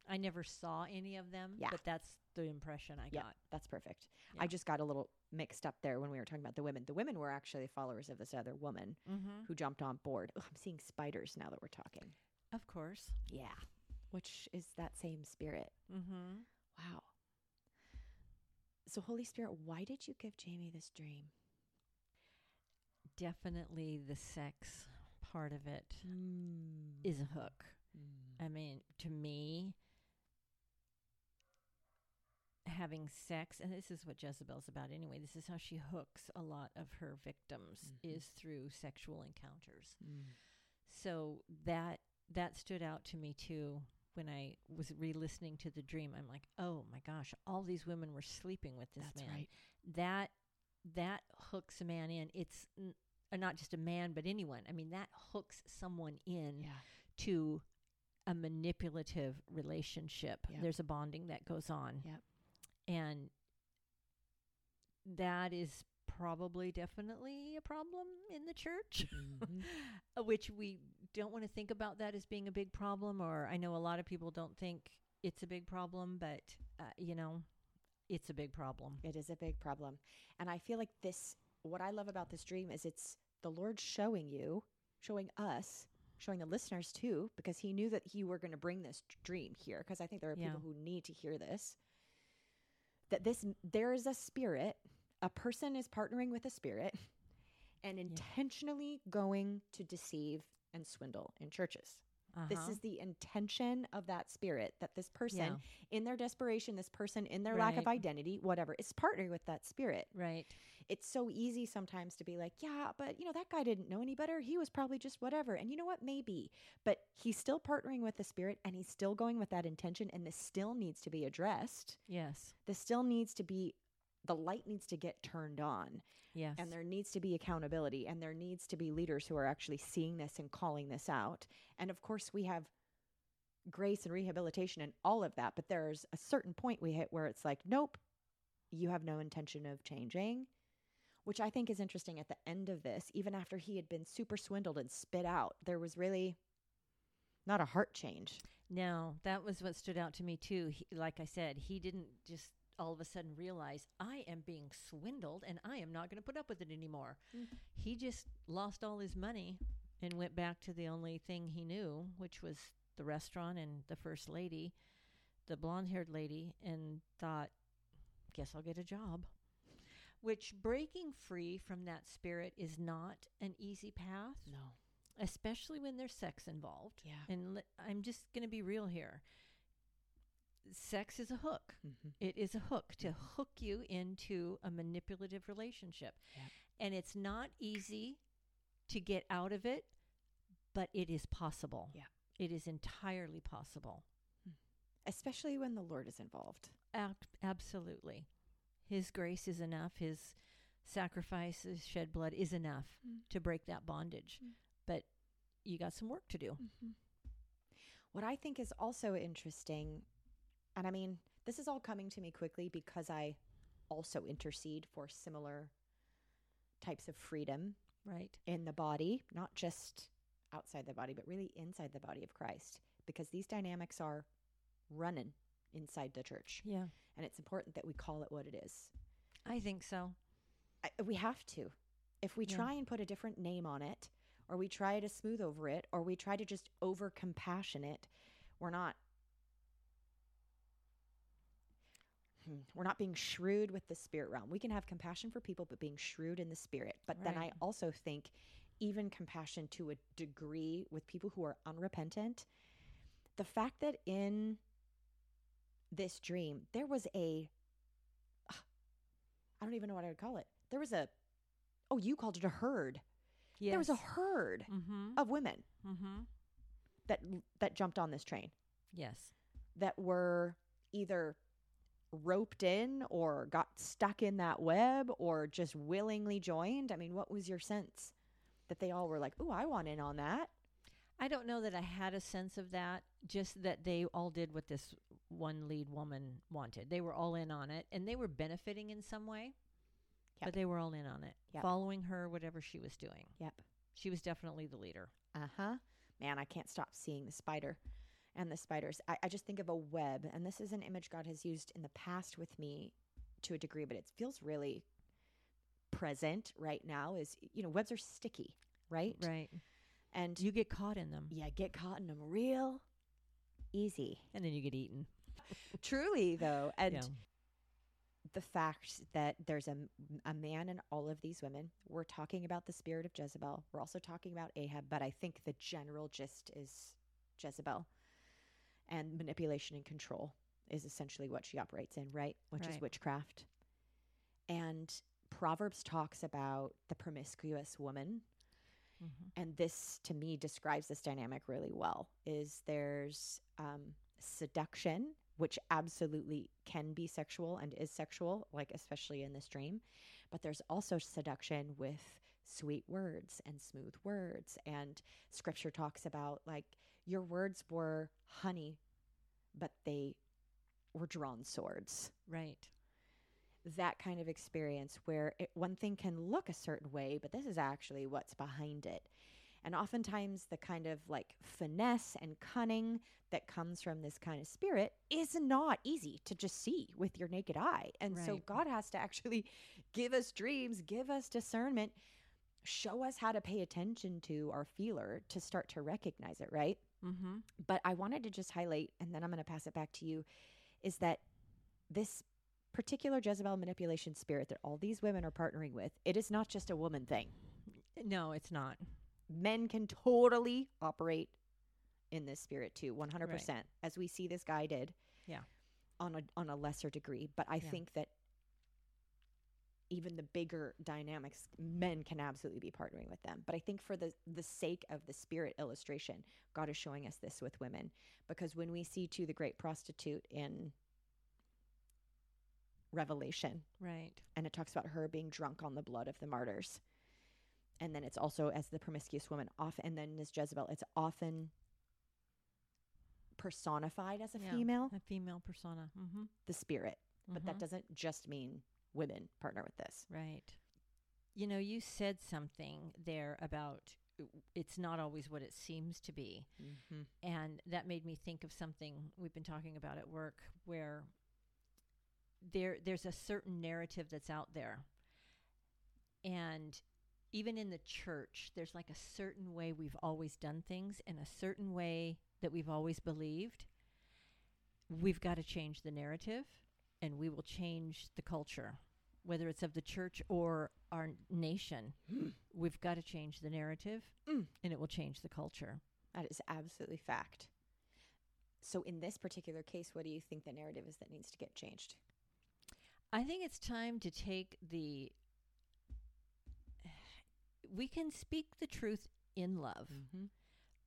I never saw any of them Yeah. but that's the impression i Yeah. got That's perfect. Yeah. I just got a little mixed up there when we were talking about the women. The women were actually followers of this other woman mm-hmm. who jumped on board. Ugh, I'm seeing spiders now that we're talking. of course Yeah. Which is that same spirit. mm-hmm. Wow. So, Holy Spirit, why did you give Jamie this dream? definitely the sex part of it Mm. is a hook i mean to me having sex and this is what jezebel's about anyway this is how she hooks a lot of her victims Mhm. is through sexual encounters Mm. so that that stood out to me too when i was re-listening to the dream i'm like oh my gosh all these women were sleeping with this That's man right. that that hooks a man in it's n- uh, not just a man but anyone i mean that hooks someone in Yeah. to a manipulative relationship Yep. there's a bonding that goes on Yep. And that is probably definitely a problem in the church Mhm. uh, (laughs) which we don't want to think about that as being a big problem or i know a lot of people don't think it's a big problem but uh, you know it's a big problem It is a big problem. And I feel like this, what I love about this dream is it's the Lord showing you, showing us, showing the listeners too, because He knew that you were going to bring this dream here. Because I think there are Yeah. people who need to hear this. That this, there is a spirit, a person is partnering with a spirit and intentionally going to deceive and swindle in churches. This Uh-huh. is the intention of that spirit that this person, Yeah. in their desperation, this person, in their lack of identity, whatever, is partnering with that spirit. right It's so easy sometimes to be like, yeah, but you know, that guy didn't know any better. He was probably just whatever. And you know what? Maybe. But he's still partnering with the spirit and he's still going with that intention. And this still needs to be addressed. yes This still needs to be, the light needs to get turned on yes and there needs to be accountability and there needs to be leaders who are actually seeing this and calling this out and of course we have grace and rehabilitation and all of that but there's a certain point we hit where it's like nope you have no intention of changing which I think is interesting at the end of this, even after he had been super swindled and spit out, there was really not a heart change. No, that was what stood out to me too. He, like I said, he didn't just all of a sudden realize I am being swindled and I am not going to put up with it anymore. Mm. He just lost all his money and went back to the only thing he knew, which was the restaurant and the first lady, the blonde-haired lady, and thought, "Guess I'll get a job." Which breaking free from that spirit is not an easy path No. especially when there's sex involved. Yeah. And li- I'm just going to be real here. Sex is a hook. Mm-hmm. It is a hook to hook you into a manipulative relationship. And it's not easy to get out of it, but it is possible. Yeah. It is entirely possible. Especially when the Lord is involved. Ab- absolutely. His grace is enough. His sacrifice, his shed blood is enough Mm. to break that bondage. Mm. But you got some work to do. What I think is also interesting, and I mean, this is all coming to me quickly because I also intercede for similar types of freedom Right. in the body, not just outside the body, but really inside the body of Christ, because these dynamics are running inside the church. Yeah. And it's important that we call it what it is. I think so. I, we have to. If we Yeah. try and put a different name on it, or we try to smooth over it, or we try to just over compassion it, we're not. Hmm, We're not being shrewd with the spirit realm. We can have compassion for people, but being shrewd in the spirit. But then I also think even compassion to a degree with people who are unrepentant. The fact that in this dream, there was a (sighs) I don't even know what I would call it. There was a, oh, you called it a herd. Yes. There was a herd Mm-hmm. of women Mm-hmm. that that jumped on this train Yes. that were either roped in or got stuck in that web or just willingly joined. I mean, what was your sense that they all were like, "Ooh, I want in on that." I don't know that I had a sense of that, just that they all did what this one lead woman wanted. They were all in on it and they were benefiting in some way, Yep. but they were all in on it, Yep. following her, whatever she was doing. Yep. She was definitely the leader. Uh huh. Man, I can't stop seeing the spider and the spiders. I, I just think of a web, and this is an image God has used in the past with me to a degree, but it feels really present right now. Is you know, webs are sticky, right? Right. And You get caught in them yeah, get caught in them real easy. and then you get eaten. Truly, though, and yeah. the fact that there's a, a man in all of these women. We're talking about the spirit of Jezebel. We're also talking about Ahab, but I think the general gist is Jezebel. And manipulation and control is essentially what she operates in, right? Which is witchcraft. And Proverbs talks about the promiscuous woman Mhm. and this to me describes this dynamic really well is there's um, seduction which absolutely can be sexual and is sexual like especially in this dream but there's also seduction with sweet words and smooth words and scripture talks about like your words were honey but they were drawn swords Right. that kind of experience where it, one thing can look a certain way, but this is actually what's behind it. And oftentimes, the kind of like finesse and cunning that comes from this kind of spirit is not easy to just see with your naked eye. And so, God has to actually give us dreams, give us discernment, show us how to pay attention to our feeler to start to recognize it, right? Mm-hmm. But I wanted to just highlight, and then I'm going to pass it back to you, is that this particular Jezebel manipulation spirit that all these women are partnering with, it is not just a woman thing. No, it's not. Men can totally operate in this spirit too, 100%, as we see this guy did. Yeah. On a on a lesser degree, but I Yeah. think that even the bigger dynamics, men can absolutely be partnering with them. But I think for the the sake of the spirit illustration, God is showing us this with women because when we see to the great prostitute in Revelation, Right. and it talks about her being drunk on the blood of the martyrs. And then it's also as the promiscuous woman off and then as Jezebel, it's often personified as a Yeah. female, A female persona. Mm-hmm. the spirit. But that doesn't just mean women partner with this. Right. you know, you said something there about uh, it's not always what it seems to be. Mm-hmm. And that made me think of something we've been talking about at work where there there's a certain narrative that's out there. And even in the church, there's like a certain way we've always done things and a certain way that we've always believed. We've got to change the narrative and we will change the culture, whether it's of the church or our nation. (gasps) We've got to change the narrative Mm. and it will change the culture. That is absolutely fact. So, in this particular case, what do you think the narrative is that needs to get changed? I think it's time to take the. We can speak the truth in love, Mm-hmm.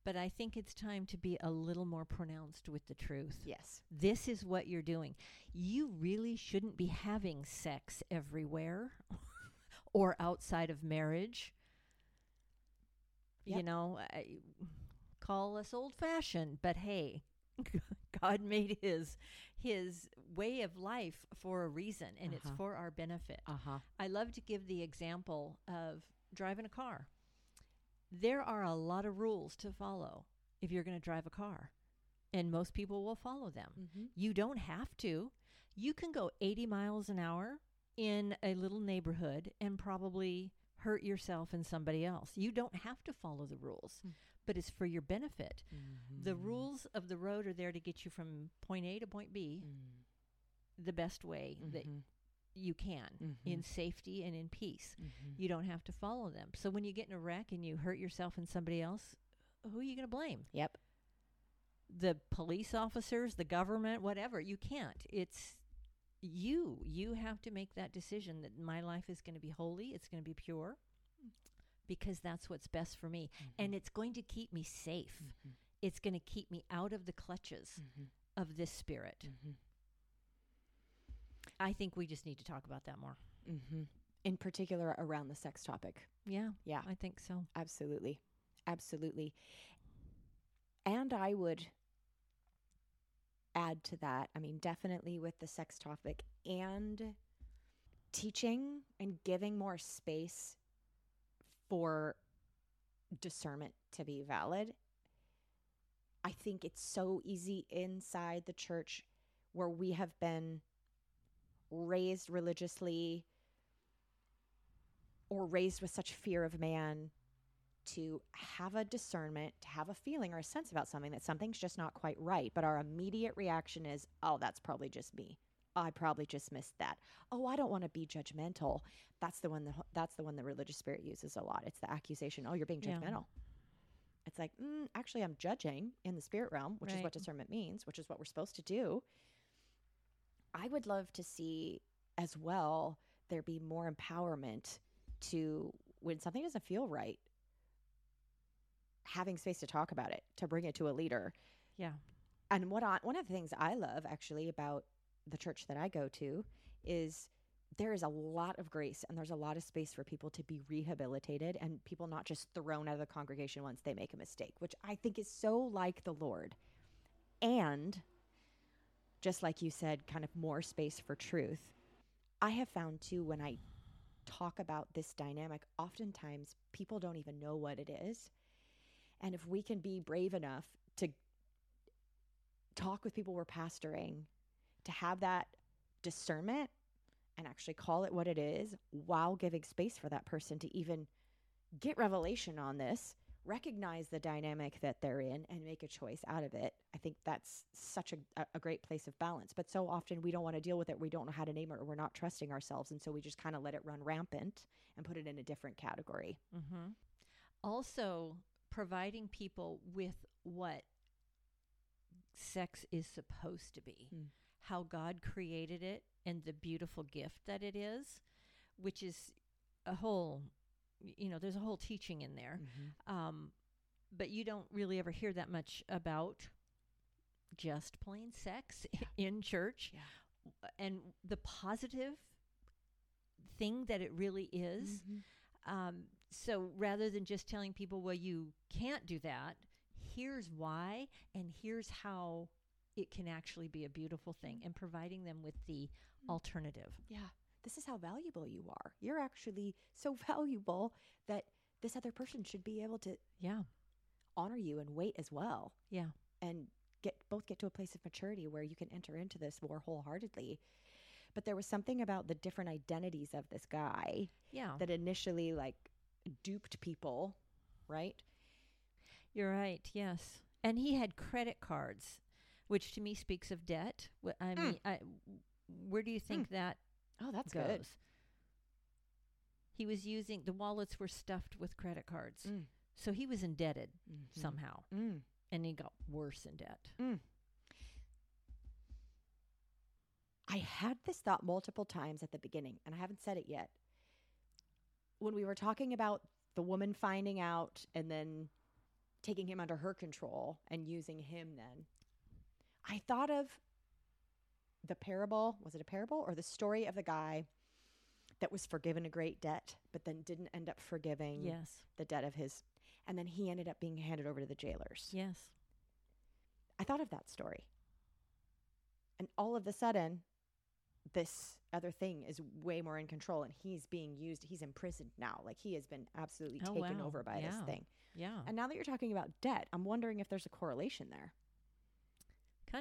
but I think it's time to be a little more pronounced with the truth. Yes. This is what you're doing. You really shouldn't be having sex everywhere (laughs) or outside of marriage. You know, I, call us old fashioned, but hey, (laughs) God made his his way of life for a reason and it's Uh-huh. for our benefit. Uh huh. I love to give the example of driving a car. There are a lot of rules to follow if you're going to drive a car, and most people will follow them. Mm-hmm. You don't have to. You can go 80 miles an hour in a little neighborhood and probably hurt yourself and somebody else. You don't have to follow the rules, Mm. but it's for your benefit. Mm-hmm. The rules of the road are there to get you from point A to point B the best way that Mm-hmm. You can mm-hmm. in safety and in peace. Mm-hmm. You don't have to follow them. So when you get in a wreck and you hurt yourself and somebody else, who are you going to blame? Yep. The police officers, the government, whatever. You can't. It's you. You have to make that decision that my life is going to be holy, it's going to be pure because that's what's best for me mm-hmm. and it's going to keep me safe. It's going to keep me out of the clutches of this spirit. I think we just need to talk about that more. Mm-hmm. In particular, around the sex topic. Yeah, Yeah. I think so. Absolutely. Absolutely. And I would add to that, I mean, definitely with the sex topic and teaching and giving more space for discernment to be valid. I think it's so easy inside the church where we have been raised religiously or raised with such fear of man to have a discernment, to have a feeling or a sense about something that something's just not quite right. But our immediate reaction is, oh, that's probably just me. I probably just missed that. Oh, I don't want to be judgmental. That's the one. The, that's the one the religious spirit uses a lot. It's the accusation. Oh, you're being Yeah. judgmental. It's like, mm, actually, I'm judging in the spirit realm, which is what discernment means, which is what we're supposed to do. I would love to see as well there be more empowerment to when something doesn't feel right, having space to talk about it, to bring it to a leader. Yeah. And what I, one of the things I love actually about the church that I go to is there is a lot of grace and there's a lot of space for people to be rehabilitated and people not just thrown out of the congregation once they make a mistake, which I think is so like the Lord. And just like you said, kind of more space for truth. I have found too when I talk about this dynamic, oftentimes people don't even know what it is. And if we can be brave enough to talk with people we're pastoring, to have that discernment and actually call it what it is while giving space for that person to even get revelation on this, recognize the dynamic that they're in, and make a choice out of it. I think that's such a, a- great place of balance. But so often we don't want to deal with it. We don't know how to name it, or we're not trusting ourselves. And so we just kind of let it run rampant and put it in a different category. Mm-hmm. Also, providing people with what sex is supposed to be, Mm. how God created it, and the beautiful gift that it is, which is a whole, you know, there's a whole teaching in there. Um, but you don't really ever hear that much about just plain sex (laughs) in church Yeah. and the positive thing that it really is. Um, so rather than just telling people, well, you can't do that, here's why, and here's how it can actually be a beautiful thing, and providing them with the alternative. Yeah. This is how valuable you are. You're actually so (laughs) valuable that this other person should be able to Yeah. honor you and wait as well Yeah. and get both get to a place of maturity where you can enter into this more wholeheartedly. But there was something about the different identities of this guy Yeah. that initially like duped people, right? You're right. Yes. And he had credit cards, which to me speaks of debt. I Mm. mean, I, where do you think that Oh, that's goes? good. He was using the wallets were stuffed with credit cards. Mm. So he was indebted Mhm. somehow Mm. and he got worse in debt. I had this thought multiple times at the beginning, and I haven't said it yet. When we were talking about the woman finding out and then taking him under her control and using him, then I thought of the parable. Was it a parable or the story of the guy that was forgiven a great debt, but then didn't end up forgiving Yes. the debt of his, and then he ended up being handed over to the jailers? Yes. I thought of that story. And all of a sudden, this other thing is way more in control and he's being used. He's imprisoned now. Like he has been absolutely Oh, taken wow. over by this thing. Yeah. And now that you're talking about debt, I'm wondering if there's a correlation there.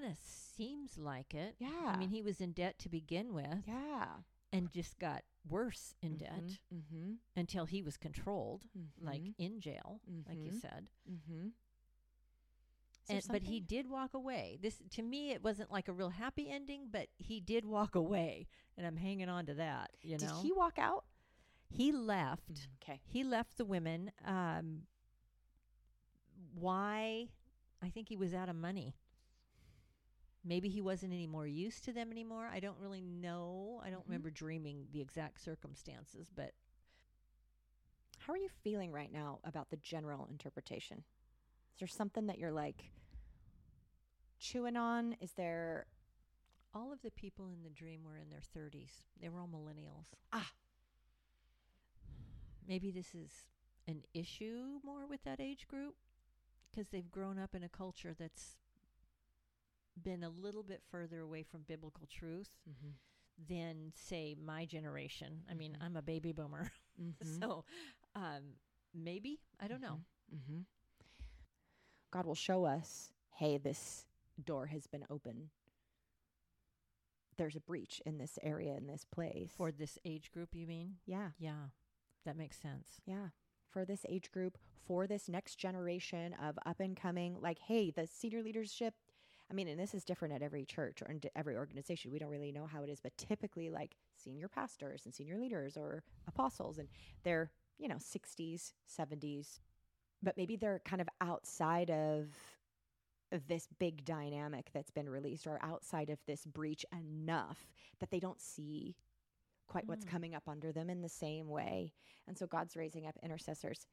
Kind of seems like it. Yeah. I mean, he was in debt to begin with Yeah. and just got worse in debt Mm-hmm. until he was controlled, like Mhm. in jail, like you Mhm. said. Mm-hmm. And, but he did walk away. This to me, it wasn't like a real happy ending, but he did walk away, and I'm hanging on to that. You did know, he walk out? he left. Okay. He left the women. Um, why? I think he was out of money. Maybe he wasn't any more used to them anymore. I don't really know. I don't Mhm. remember dreaming the exact circumstances, but How are you feeling right now about the general interpretation? Is there something that you're like chewing on? Is there all of the people in the dream were in their 30s. They were all millennials. Ah. Maybe this is an issue more with that age group because they've grown up in a culture that's been a little bit further away from biblical truth than say my generation. I mean, Mhm. I'm a baby boomer. (laughs) Mhm. So, um maybe, I don't know. Mm-hmm. God will show us, hey, this door has been open. There's a breach in this area, in this place. For this age group, you mean? yeah, Yeah. That makes sense. yeah. For this age group, for this next generation of up and coming, like, hey, the senior leadership. I mean, and this is different at every church or in every organization. We don't really know how it is, but typically, like senior pastors and senior leaders or apostles, and they're, you know, 60s, 70s, but maybe they're kind of outside of this big dynamic that's been released or outside of this breach enough that they don't see quite what's Mm. coming up under them in the same way. And so God's raising up intercessors.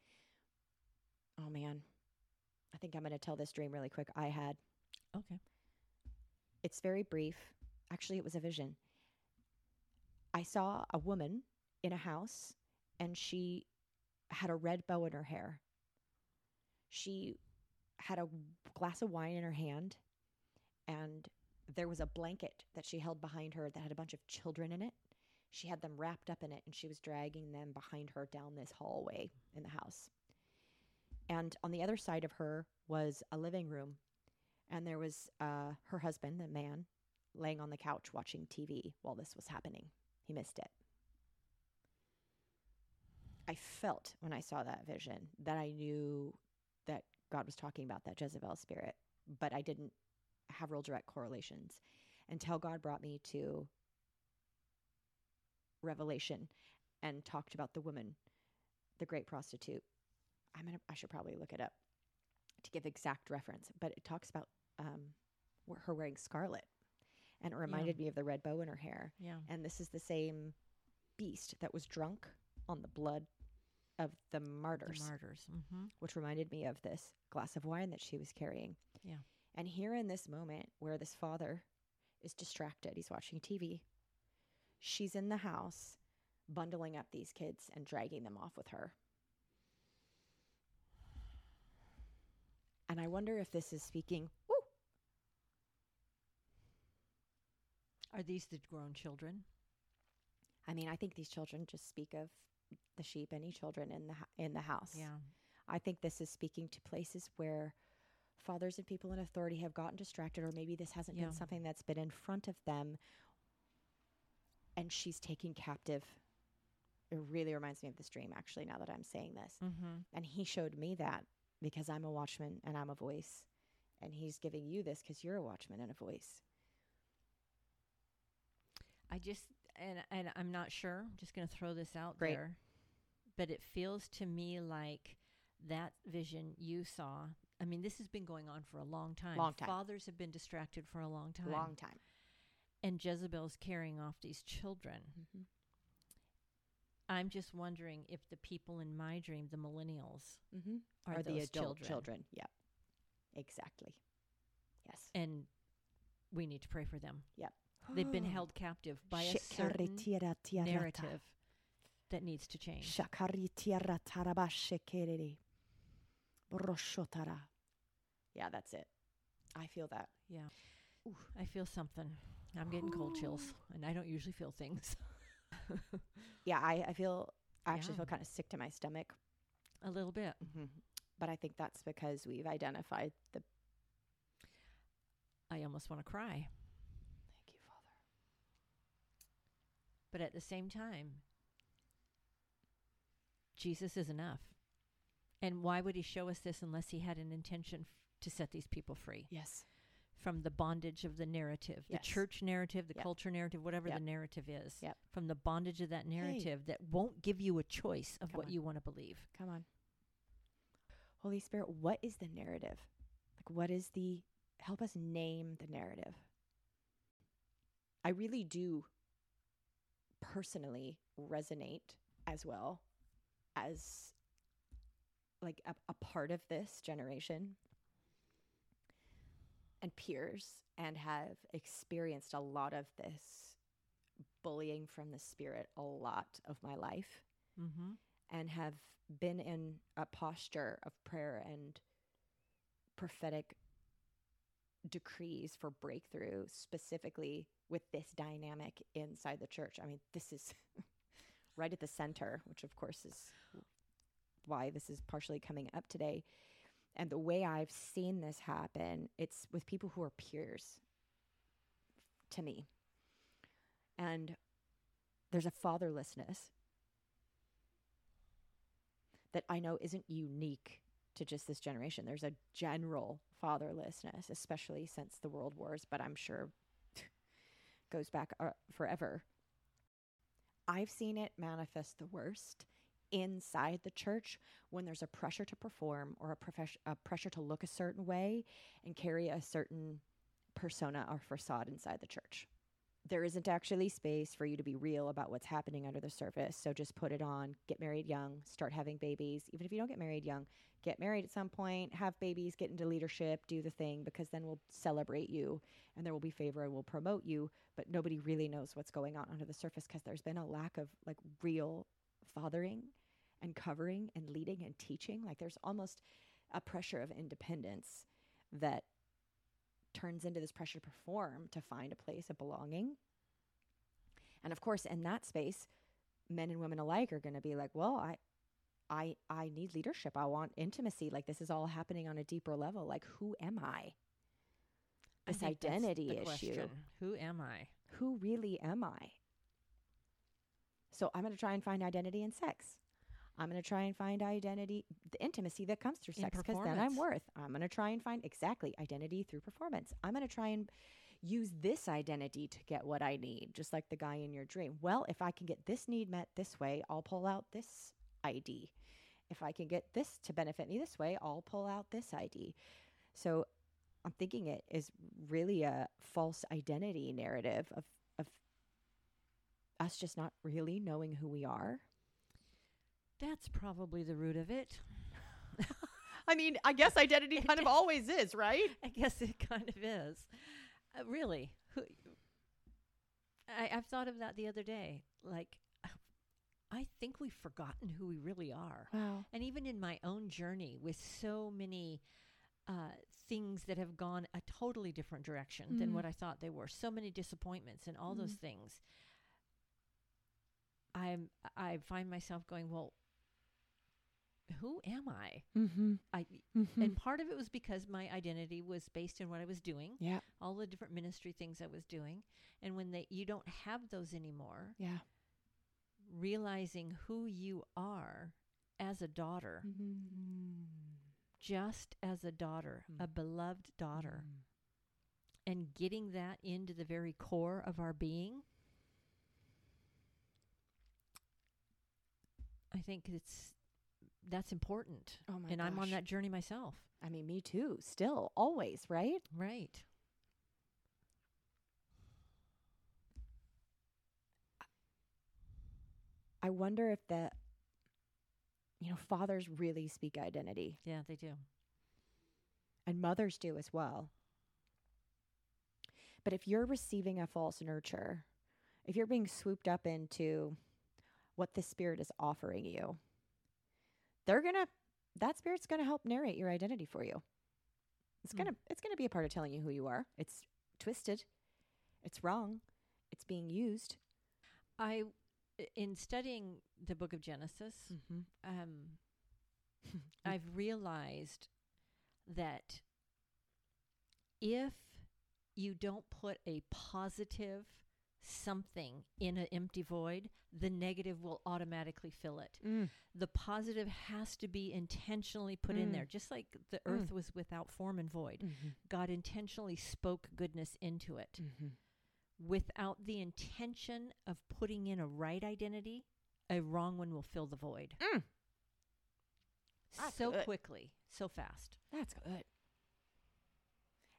Oh man. I think I'm going to tell this dream really quick. I had Okay. it's very brief. Actually, it was a vision. I saw a woman in a house and she had a red bow in her hair. She had a glass of wine in her hand and there was a blanket that she held behind her that had a bunch of children in it. She had them wrapped up in it and she was dragging them behind her down this hallway in the house. And on the other side of her was a living room and there was uh, her husband, the man, laying on the couch watching TV while this was happening. He missed it. I felt when I saw that vision that I knew that God was talking about that Jezebel spirit, but I didn't have real direct correlations until God brought me to Revelation and talked about the woman, the great prostitute. I'm gonna. I should probably look it up to give exact reference, but it talks about um, her wearing scarlet, and it reminded me of the red bow in her hair. Yeah. And this is the same beast that was drunk on the blood of the martyrs, The martyrs. Mm-hmm. which reminded me of this glass of wine that she was carrying. Yeah. And here in this moment where this father is distracted, he's watching TV, she's in the house bundling up these kids and dragging them off with her. And I wonder if this is speaking, Are these the grown children? I mean, I think these children just speak of the sheep, any children in the in the house. Yeah. I think this is speaking to places where fathers and people in authority have gotten distracted, or maybe this hasn't Yeah. been something that's been in front of them, and she's taking captive. It really reminds me of this dream, actually. Now that I'm saying this, Mm-hmm. and he showed me that because I'm a watchman and I'm a voice, and he's giving you this because you're a watchman and a voice. I just and and I'm not sure. I'm just going to throw this out Great. there, but it feels to me like that vision you saw. I mean, this has been going on for a long time. Long time. Fathers have been distracted for a long time. Long time. And Jezebel's carrying off these children. Mm-hmm. I'm just wondering if the people in my dream, the millennials, Mm-hmm. are, Or the adult children. children. Yep. Exactly. Yes. and we need to pray for them. Yep. They've been held captive by a certain narrative that needs to change. Shakaritiara tarabashekerere. Broshotara. Yeah, that's it. I feel that. Yeah. Ooh, I feel something. I'm getting cold chills, (gasps) and I don't usually feel things. (laughs) Yeah, I, I feel, I actually Yeah. feel kind of sick to my stomach. a little bit. Mm-hmm. But I think that's because we've identified the. I almost want to cry. Thank you, Father. But at the same time, Jesus is enough. And why would he show us this unless he had an intention f- to set these people free Yes. from the bondage of the narrative, Yes. the church narrative, the Yep. culture narrative, whatever Yep. the narrative is, Yep. from the bondage of that narrative that won't give you a choice of Come what on. you want to believe. Come on. Holy Spirit, what is the narrative? Like, what is the. Help us name the narrative. I really do personally resonate as well as like a, a part of this generation and peers and have experienced a lot of this bullying from the spirit a lot of my life Mm-hmm. and have been in a posture of prayer and prophetic decrees for breakthrough specifically with this dynamic inside the church. I mean, this is (laughs) right at the center, which of course is why this is partially coming up today. And the way I've seen this happen, it's with people who are peers to me. And there's a fatherlessness that I know isn't unique to just this generation. There's a general fatherlessness, especially since the world wars, but I'm sure (laughs) goes back uh, forever. I've seen it manifest the worst inside the church when there's a pressure to perform or a, a pressure to look a certain way and carry a certain persona or facade inside the church. There isn't actually space for you to be real about what's happening under the surface. So just put it on, get married young, start having babies. Even if you don't get married young, get married at some point, have babies, get into leadership, do the thing, because then we'll celebrate you and there will be favor and we'll promote you. But nobody really knows what's going on under the surface because there's been a lack of like real fathering and covering and leading and teaching. Like there's almost a pressure of independence that turns into this pressure to perform to find a place of belonging. And of course, in that space, men and women alike are going to be like, "Well, I I I need leadership. I want intimacy. Like this is all happening on a deeper level. Like who am I? I This that's identity issue. question. Who am I? Who really am I? So I'm going to try and find identity in sex. I'm going to try and find identity, the intimacy that comes through sex, because then I'm worth. I'm going to try and find exactly identity through performance. I'm going to try and use this identity to get what I need, just like the guy in your dream. Well, if I can get this need met this way, I'll pull out this ID. If I can get this to benefit me this way, I'll pull out this ID. So I'm thinking it is really a false identity narrative of of us just not really knowing who we are. That's probably the root of it. (laughs) I mean, I guess identity kind of always is, right? I guess it kind of is. Uh, really. I, I've thought of that the other day. Like, I think we've forgotten who we really are. Wow. And even in my own journey with so many uh, things that have gone a totally different direction than Mm. what I thought they were, so many disappointments and all those Mm. things. I'm I find myself going, well, who am I? Mm-hmm. I Mm-hmm. and part of it was because my identity was based in what I was doing, yeah. all the different ministry things I was doing, and when they you don't have those anymore, Yeah. realizing who you are as a daughter, Mm-hmm. just as a daughter, Mm. a beloved daughter, and getting that into the very core of our being. I think it's that's important. Oh my and I'm on that journey myself. I mean, me too. Still, always, right? Right. I wonder if the, you know, fathers really speak identity, Yeah, they do. and mothers do as well. But if you're receiving a false nurture, if you're being swooped up into what the spirit is offering you, they're gonna that spirit's gonna help narrate your identity for you. It's Mm. gonna it's gonna be a part of telling you who you are. It's twisted, it's wrong, it's being used. I i- in studying the book of Genesis, Mm-hmm. um (laughs) I've realized that if you don't put a positive something in an empty void, the negative will automatically fill it. Mm. The positive has to be intentionally put in Mm. there. Just like the Mm. earth was without form and void, Mm-hmm. God intentionally spoke goodness into it. Mm-hmm. Without the intention of putting in a right identity, a wrong one will fill the void. Mm. So good. quickly, so fast. That's good.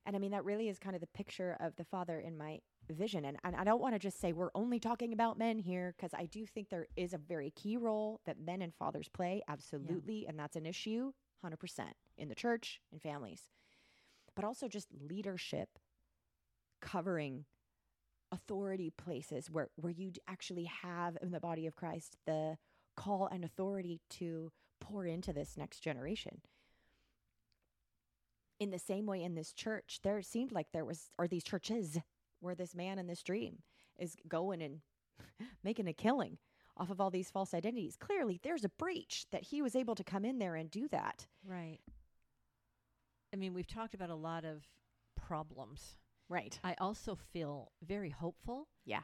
And I mean, that really is kind of the picture of the father in my vision. And, and I don't want to just say we're only talking about men here, because I do think there is a very key role that men and fathers play, absolutely. And that's an issue, 100%, in the church and families. But also just leadership covering authority places where, where you actually have in the body of Christ the call and authority to pour into this next generation in the same way in this church there seemed like there was or these churches where this man in this dream is going and (laughs) making a killing off of all these false identities clearly there's a breach that he was able to come in there and do that Right. I mean, we've talked about a lot of problems. right I also feel very hopeful. Yeah.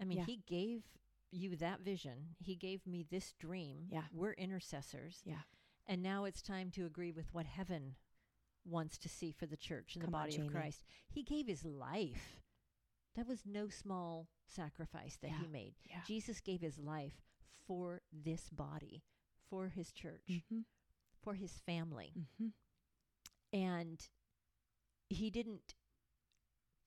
I mean, Yeah. he gave you that vision. He gave me this dream. Yeah. We're intercessors. Yeah. And now it's time to agree with what heaven wants to see for the church and Come the body Jamie. of Christ. He gave his life. That was no small sacrifice that he made. Yeah. Jesus gave his life for this body, for his church, mm-hmm. for his family. Mm-hmm. and he didn't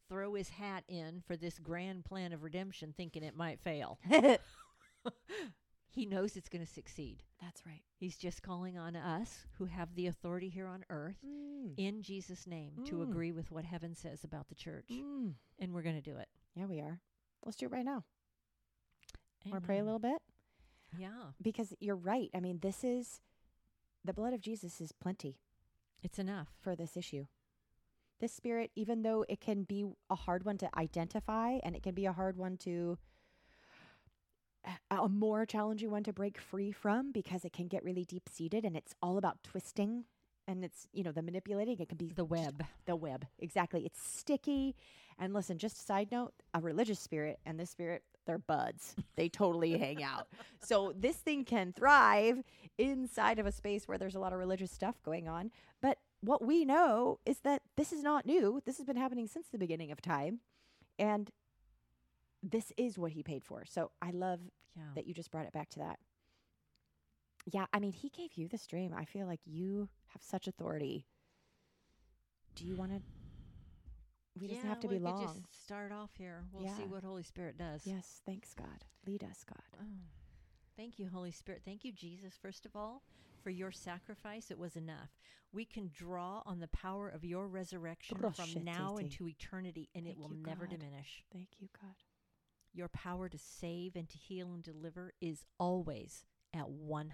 throw his hat in for this grand plan of redemption thinking it might fail. (laughs) (laughs) he knows it's going to succeed. that's right He's just calling on us who have the authority here on earth mm. in Jesus name to Mm. agree with what heaven says about the church Mm. and we're going to do it. yeah we are let's do it right now to pray a little bit Yeah, because you're right i mean this is the blood of jesus is plenty it's enough. for this issue. This spirit, even though it can be a hard one to identify and it can be a hard one to, a- more challenging one to break free from because it can get really deep seated and it's all about twisting and it's, you know, the manipulating. It can be The web. the web. Exactly. It's sticky. And listen, just a side note a religious spirit and this spirit, they're buds. They totally hang out. (laughs) So this thing can thrive inside of a space where there's a lot of religious stuff going on. But what we know is that this is not new. This has been happening since the beginning of time. And this is what he paid for. So I love Yeah. that you just brought it back to that. Yeah, I mean, he gave you this dream. I feel like you have such authority. Do you want to? We doesn't have to we be long. Just start off here. We'll see what Holy Spirit does. Yes, thanks God. Lead us, God. Oh, thank you, Holy Spirit. Thank you, Jesus, first of all, for your sacrifice. It was enough. We can draw on the power of your resurrection from now into eternity, and it will never God. diminish. Thank you, God. Your power to save and to heal and deliver is always at 100%.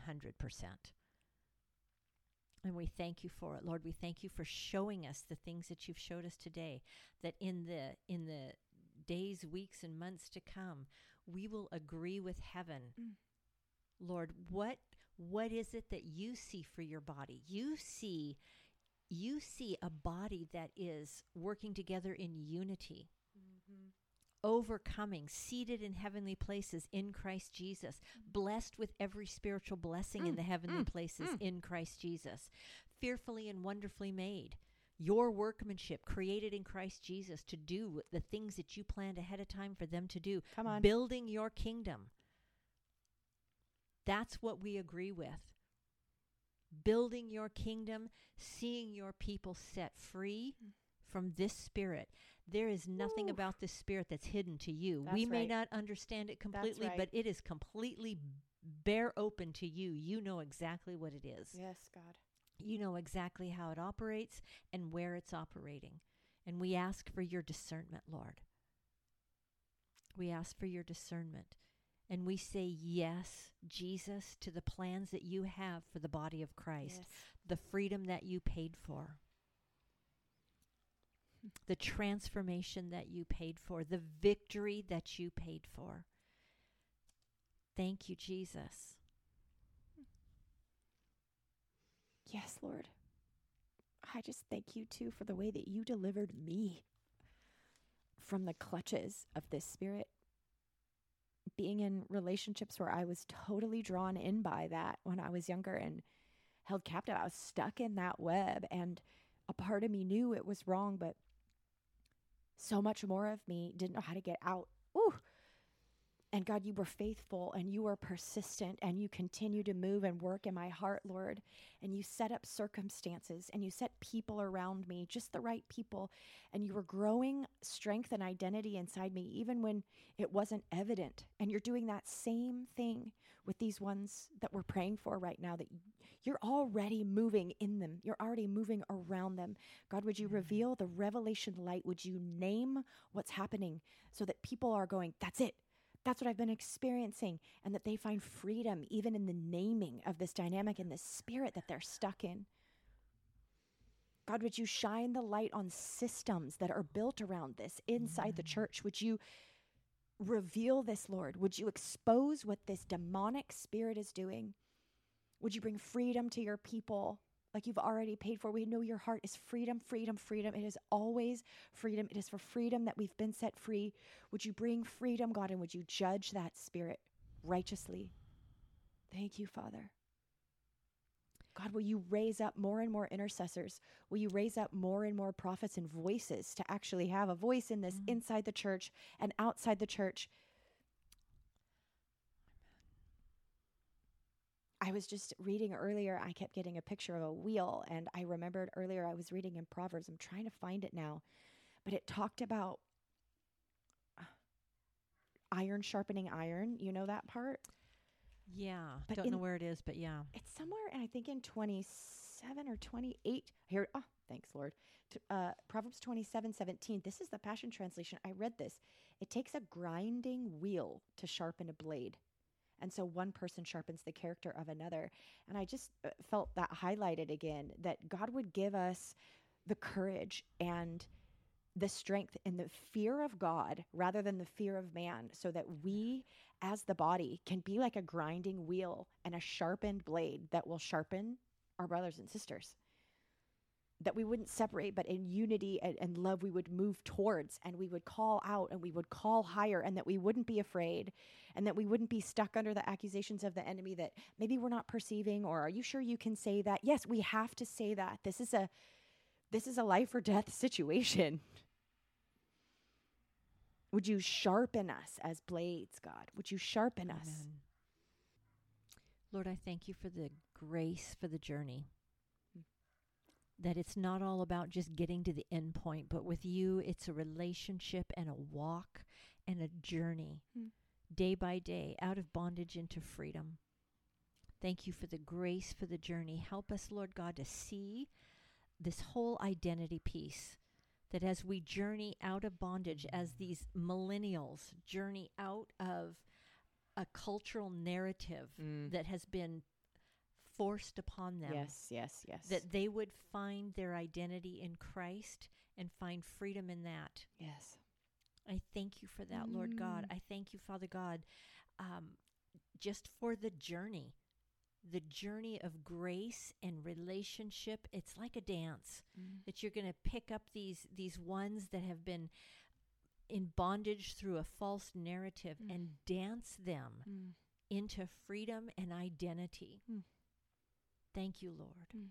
And we thank you for it, Lord. We thank you for showing us the things that you've showed us today. That in the in the days, weeks, and months to come, we will agree with heaven. Mm. Lord, what what is it that you see for your body? You see you see a body that is working together in unity, overcoming, seated in heavenly places in Christ Jesus, blessed with every spiritual blessing in Mm, the heavenly mm, places mm. in Christ Jesus, fearfully and wonderfully made. Your workmanship created in Christ Jesus to do the things that you planned ahead of time for them to do, Come on. building your kingdom. That's what we agree with. Building your kingdom, seeing your people set free Mm. From this spirit. There is nothing Ooh. about this spirit that's hidden to you. That's we may not understand it completely, right. but it is completely bare open to you. You know exactly what it is. Yes, God. You know exactly how it operates and where it's operating. And we ask for your discernment, Lord. We ask for your discernment. And we say yes, Jesus, to the plans that you have for the body of Christ, Yes. the freedom that you paid for, the transformation that you paid for, the victory that you paid for. Thank you, Jesus. Yes, Lord. I just thank you too for the way that you delivered me from the clutches of this spirit. Being in relationships where I was totally drawn in by that when I was younger and held captive, I was stuck in that web. And a part of me knew it was wrong, but so much more of me didn't know how to get out. Ooh. And God, you were faithful and you were persistent and you continue to move and work in my heart, Lord and you set up circumstances and you set people around me, just the right people, and you were growing strength and identity inside me, even when it wasn't evident. And you're doing that same thing with these ones that we're praying for right now, that you're already moving in them, you're already moving around them. God, would you mm. reveal the revelation light? Would you name what's happening so that people are going, that's it? That's what I've been experiencing, and that they find freedom even in the naming of this dynamic and this spirit that they're stuck in. God, would you shine the light on systems that are built around this inside the mm. church? Would you reveal this, Lord? Would you expose what this demonic spirit is doing? Would you bring freedom to your people like you've already paid for? We know your heart is freedom, freedom, freedom. It is always freedom. It is for freedom that we've been set free. Would you bring freedom, God, and would you judge that spirit righteously? Thank you, Father. God, will you raise up more and more intercessors? Will you raise up more and more prophets and voices to actually have a voice in this Mm. inside the church and outside the church? I was just reading earlier, I kept getting a picture of a wheel, and I remembered earlier I was reading in Proverbs. I'm trying to find it now, but it talked about uh, iron sharpening iron. You know that part? Yeah. But Don't know where it is, but yeah. It's somewhere, and I think in 27 or 28. Here, oh, thanks, Lord. Uh, Proverbs 27 17. This is the Passion Translation. I read this. It takes a grinding wheel to sharpen a blade. And so one person sharpens the character of another. And I just uh, felt that highlighted again that God would give us the courage and the strength and the fear of God rather than the fear of man, so that we as the body can be like a grinding wheel and a sharpened blade that will sharpen our brothers and sisters. That we wouldn't separate, but in unity and, and love, we would move towards and we would call out and we would call higher, and that we wouldn't be afraid and that we wouldn't be stuck under the accusations of the enemy that maybe we're not perceiving or are you sure you can say that? Yes, we have to say that. This is a this is a life or death (laughs) situation. Would you sharpen us as blades, God? Would you sharpen us? Lord, I thank you for the grace for the journey. That it's not all about just getting to the end point, but with you, it's a relationship and a walk and a journey, Mm. day by day, out of bondage into freedom. Thank you for the grace for the journey. Help us, Lord God, to see this whole identity piece. That as we journey out of bondage, as these millennials journey out of a cultural narrative Mm. that has been forced upon them, Yes, yes, yes. that they would find their identity in Christ and find freedom in that. yes. I thank you for that, Lord God. Mm. I thank you, Father God, um, just for the journey, the journey of grace and relationship. It's like a dance Mm. that you're going to pick up these these ones that have been in bondage through a false narrative Mm. and dance them Mm. into freedom and identity. Thank you, Lord. Mm.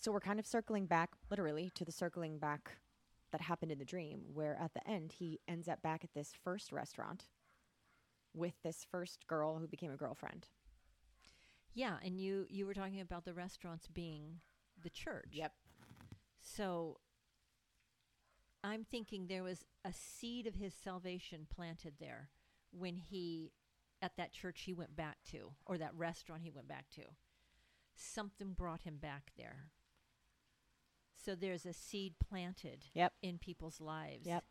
So we're kind of circling back, literally, to the circling back that happened in the dream, where at the end he ends up back at this first restaurant with this first girl who became a girlfriend. Yeah, and you you were talking about the restaurants being the church. Yep. So I'm thinking there was a seed of his salvation planted there when he at that church he went back to or that restaurant he went back to. Something brought him back there. So there's a seed planted Yep. in people's lives. Yep.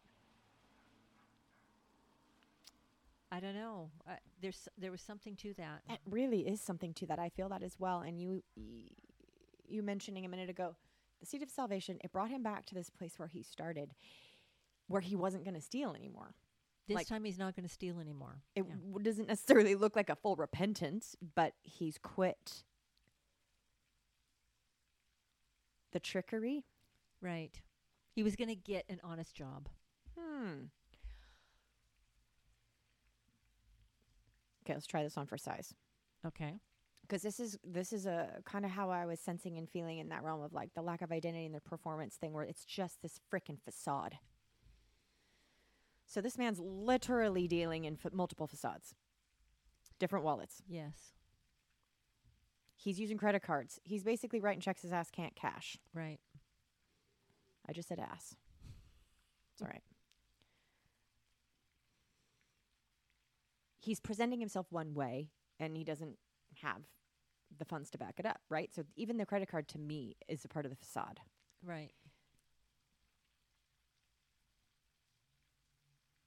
I don't know. Uh, there's there was something to that. It really is something to that. I feel that as well. And you, you mentioning a minute ago, the seed of salvation. It brought him back to this place where he started, where he wasn't going to steal anymore. This like- time he's not going to steal anymore. It Yeah. w- doesn't necessarily look like a full repentance, but he's quit the trickery. Right. He was going to get an honest job. Hmm. Okay, let's try this on for size. Okay. because this is this is a kind of how I was sensing and feeling in that realm of like the lack of identity and the performance thing where it's just this freaking facade. So this man's literally dealing in f- multiple facades, different wallets. Yes. He's using credit cards. He's basically writing checks his ass can't cash. Right. I just said ass. It's all right. He's presenting himself one way and he doesn't have the funds to back it up, right? So even the credit card to me is a part of the facade. Right.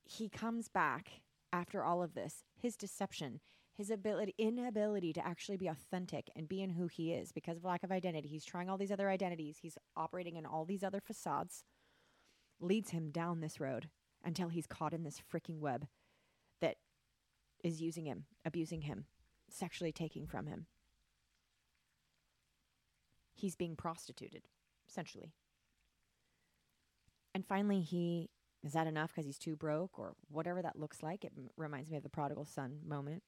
He comes back after all of this, his deception, his ability inability to actually be authentic and be in who he is because of lack of identity. He's trying all these other identities. He's operating in all these other facades. Leads him down this road until he's caught in this freaking web that is using him, abusing him, sexually taking from him. He's being prostituted, essentially. And finally, he is that enough because he's too broke or whatever that looks like? It m- reminds me of the prodigal son moment.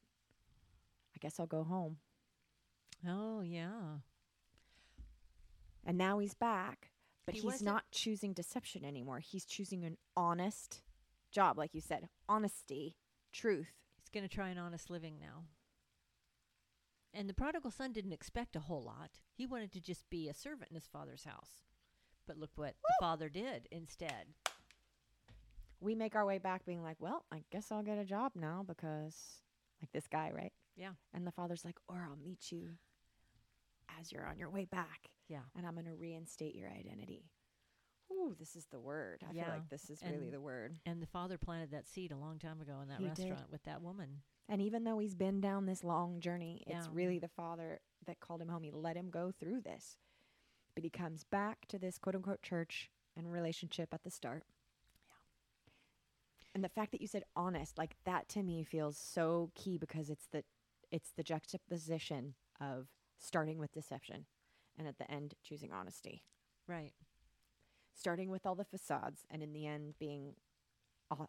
I guess I'll go home. Oh, yeah. And now he's back, but He he's wasn't- not choosing deception anymore. He's choosing an honest job, like you said, honesty, truth. He's going to try an honest living now. And the prodigal son didn't expect a whole lot. He wanted to just be a servant in his father's house. But look what the father did instead. We make our way back being like, well, I guess I'll get a job now because, like this guy, right? Yeah. And the father's like, or I'll meet you as you're on your way back Yeah. and I'm going to reinstate your identity. Ooh, this is the word. I feel like this is really the word. And the father planted that seed a long time ago in that He did. restaurant with that woman. And even though he's been down this long journey, it's really the father that called him home. He let him go through this. But he comes back to this quote unquote church and relationship at the start. Yeah. And the fact that you said honest, like that to me feels so key because it's the it's the juxtaposition of starting with deception and at the end choosing honesty. Right. Starting with all the facades and in the end being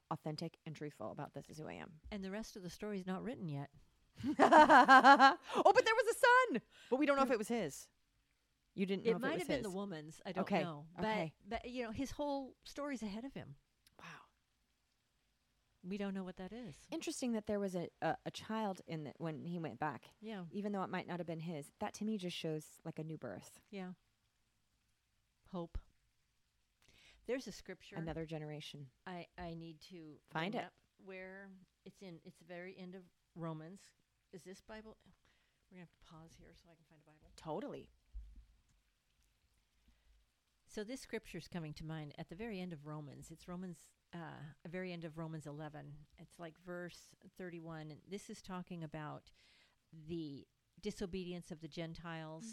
authentic and truthful about this is who I am. And the rest of the story's not written yet. (laughs) oh, but there was a son. But we don't know if it was his. You didn't know It if might it have been his. the woman's. I don't Okay, know. But okay. but you know, his whole story's ahead of him. We don't know what that is. Interesting that there was a, a, a child in the, when he went back, Yeah. even though it might not have been his. That to me just shows like a new birth, Yeah. Hope. There's a scripture another generation. I, I need to Find it. where it's in it's the very end of Romans. Is this Bible we're gonna have to pause here so I can find a Bible. Totally. So this scripture is coming to mind at the very end of Romans. It's Romans, uh, a very end of Romans 11. It's like verse 31. And this is talking about the disobedience of the Gentiles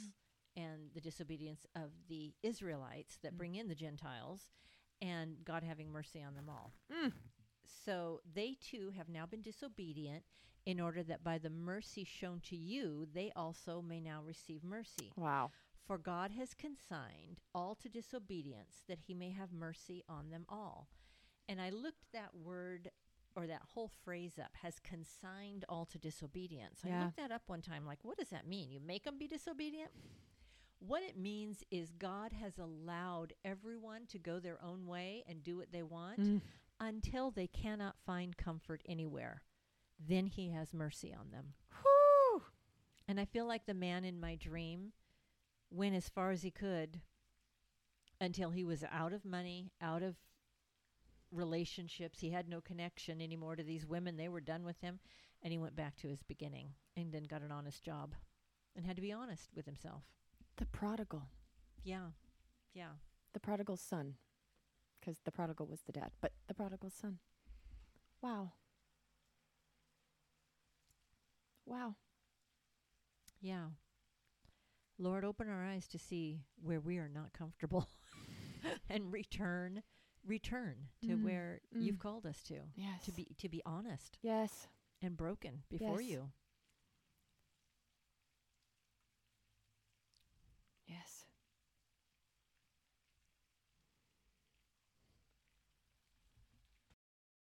and the disobedience of the Israelites that Mm. bring in the Gentiles and God having mercy on them all. Mm. So they too have now been disobedient in order that by the mercy shown to you, they also may now receive mercy. Wow. For God has consigned all to disobedience that he may have mercy on them all. And I looked that word or that whole phrase up has consigned all to disobedience. I looked that up one time like what does that mean? You make them be disobedient? What it means is God has allowed everyone to go their own way and do what they want Mm. until they cannot find comfort anywhere. Then he has mercy on them. Whew. And I feel like the man in my dream went as far as he could until he was out of money, out of relationships. He had no connection anymore to these women. They were done with him. And he went back to his beginning and then got an honest job and had to be honest with himself. The prodigal. Yeah. Yeah. The prodigal son. Because the prodigal was the dad, but the prodigal son. Wow. Wow. Yeah. Lord, open our eyes to see where we are not comfortable (laughs) and return return to Mm, where mm. you've called us to. Yes. To be to be honest Yes. and broken before Yes. you.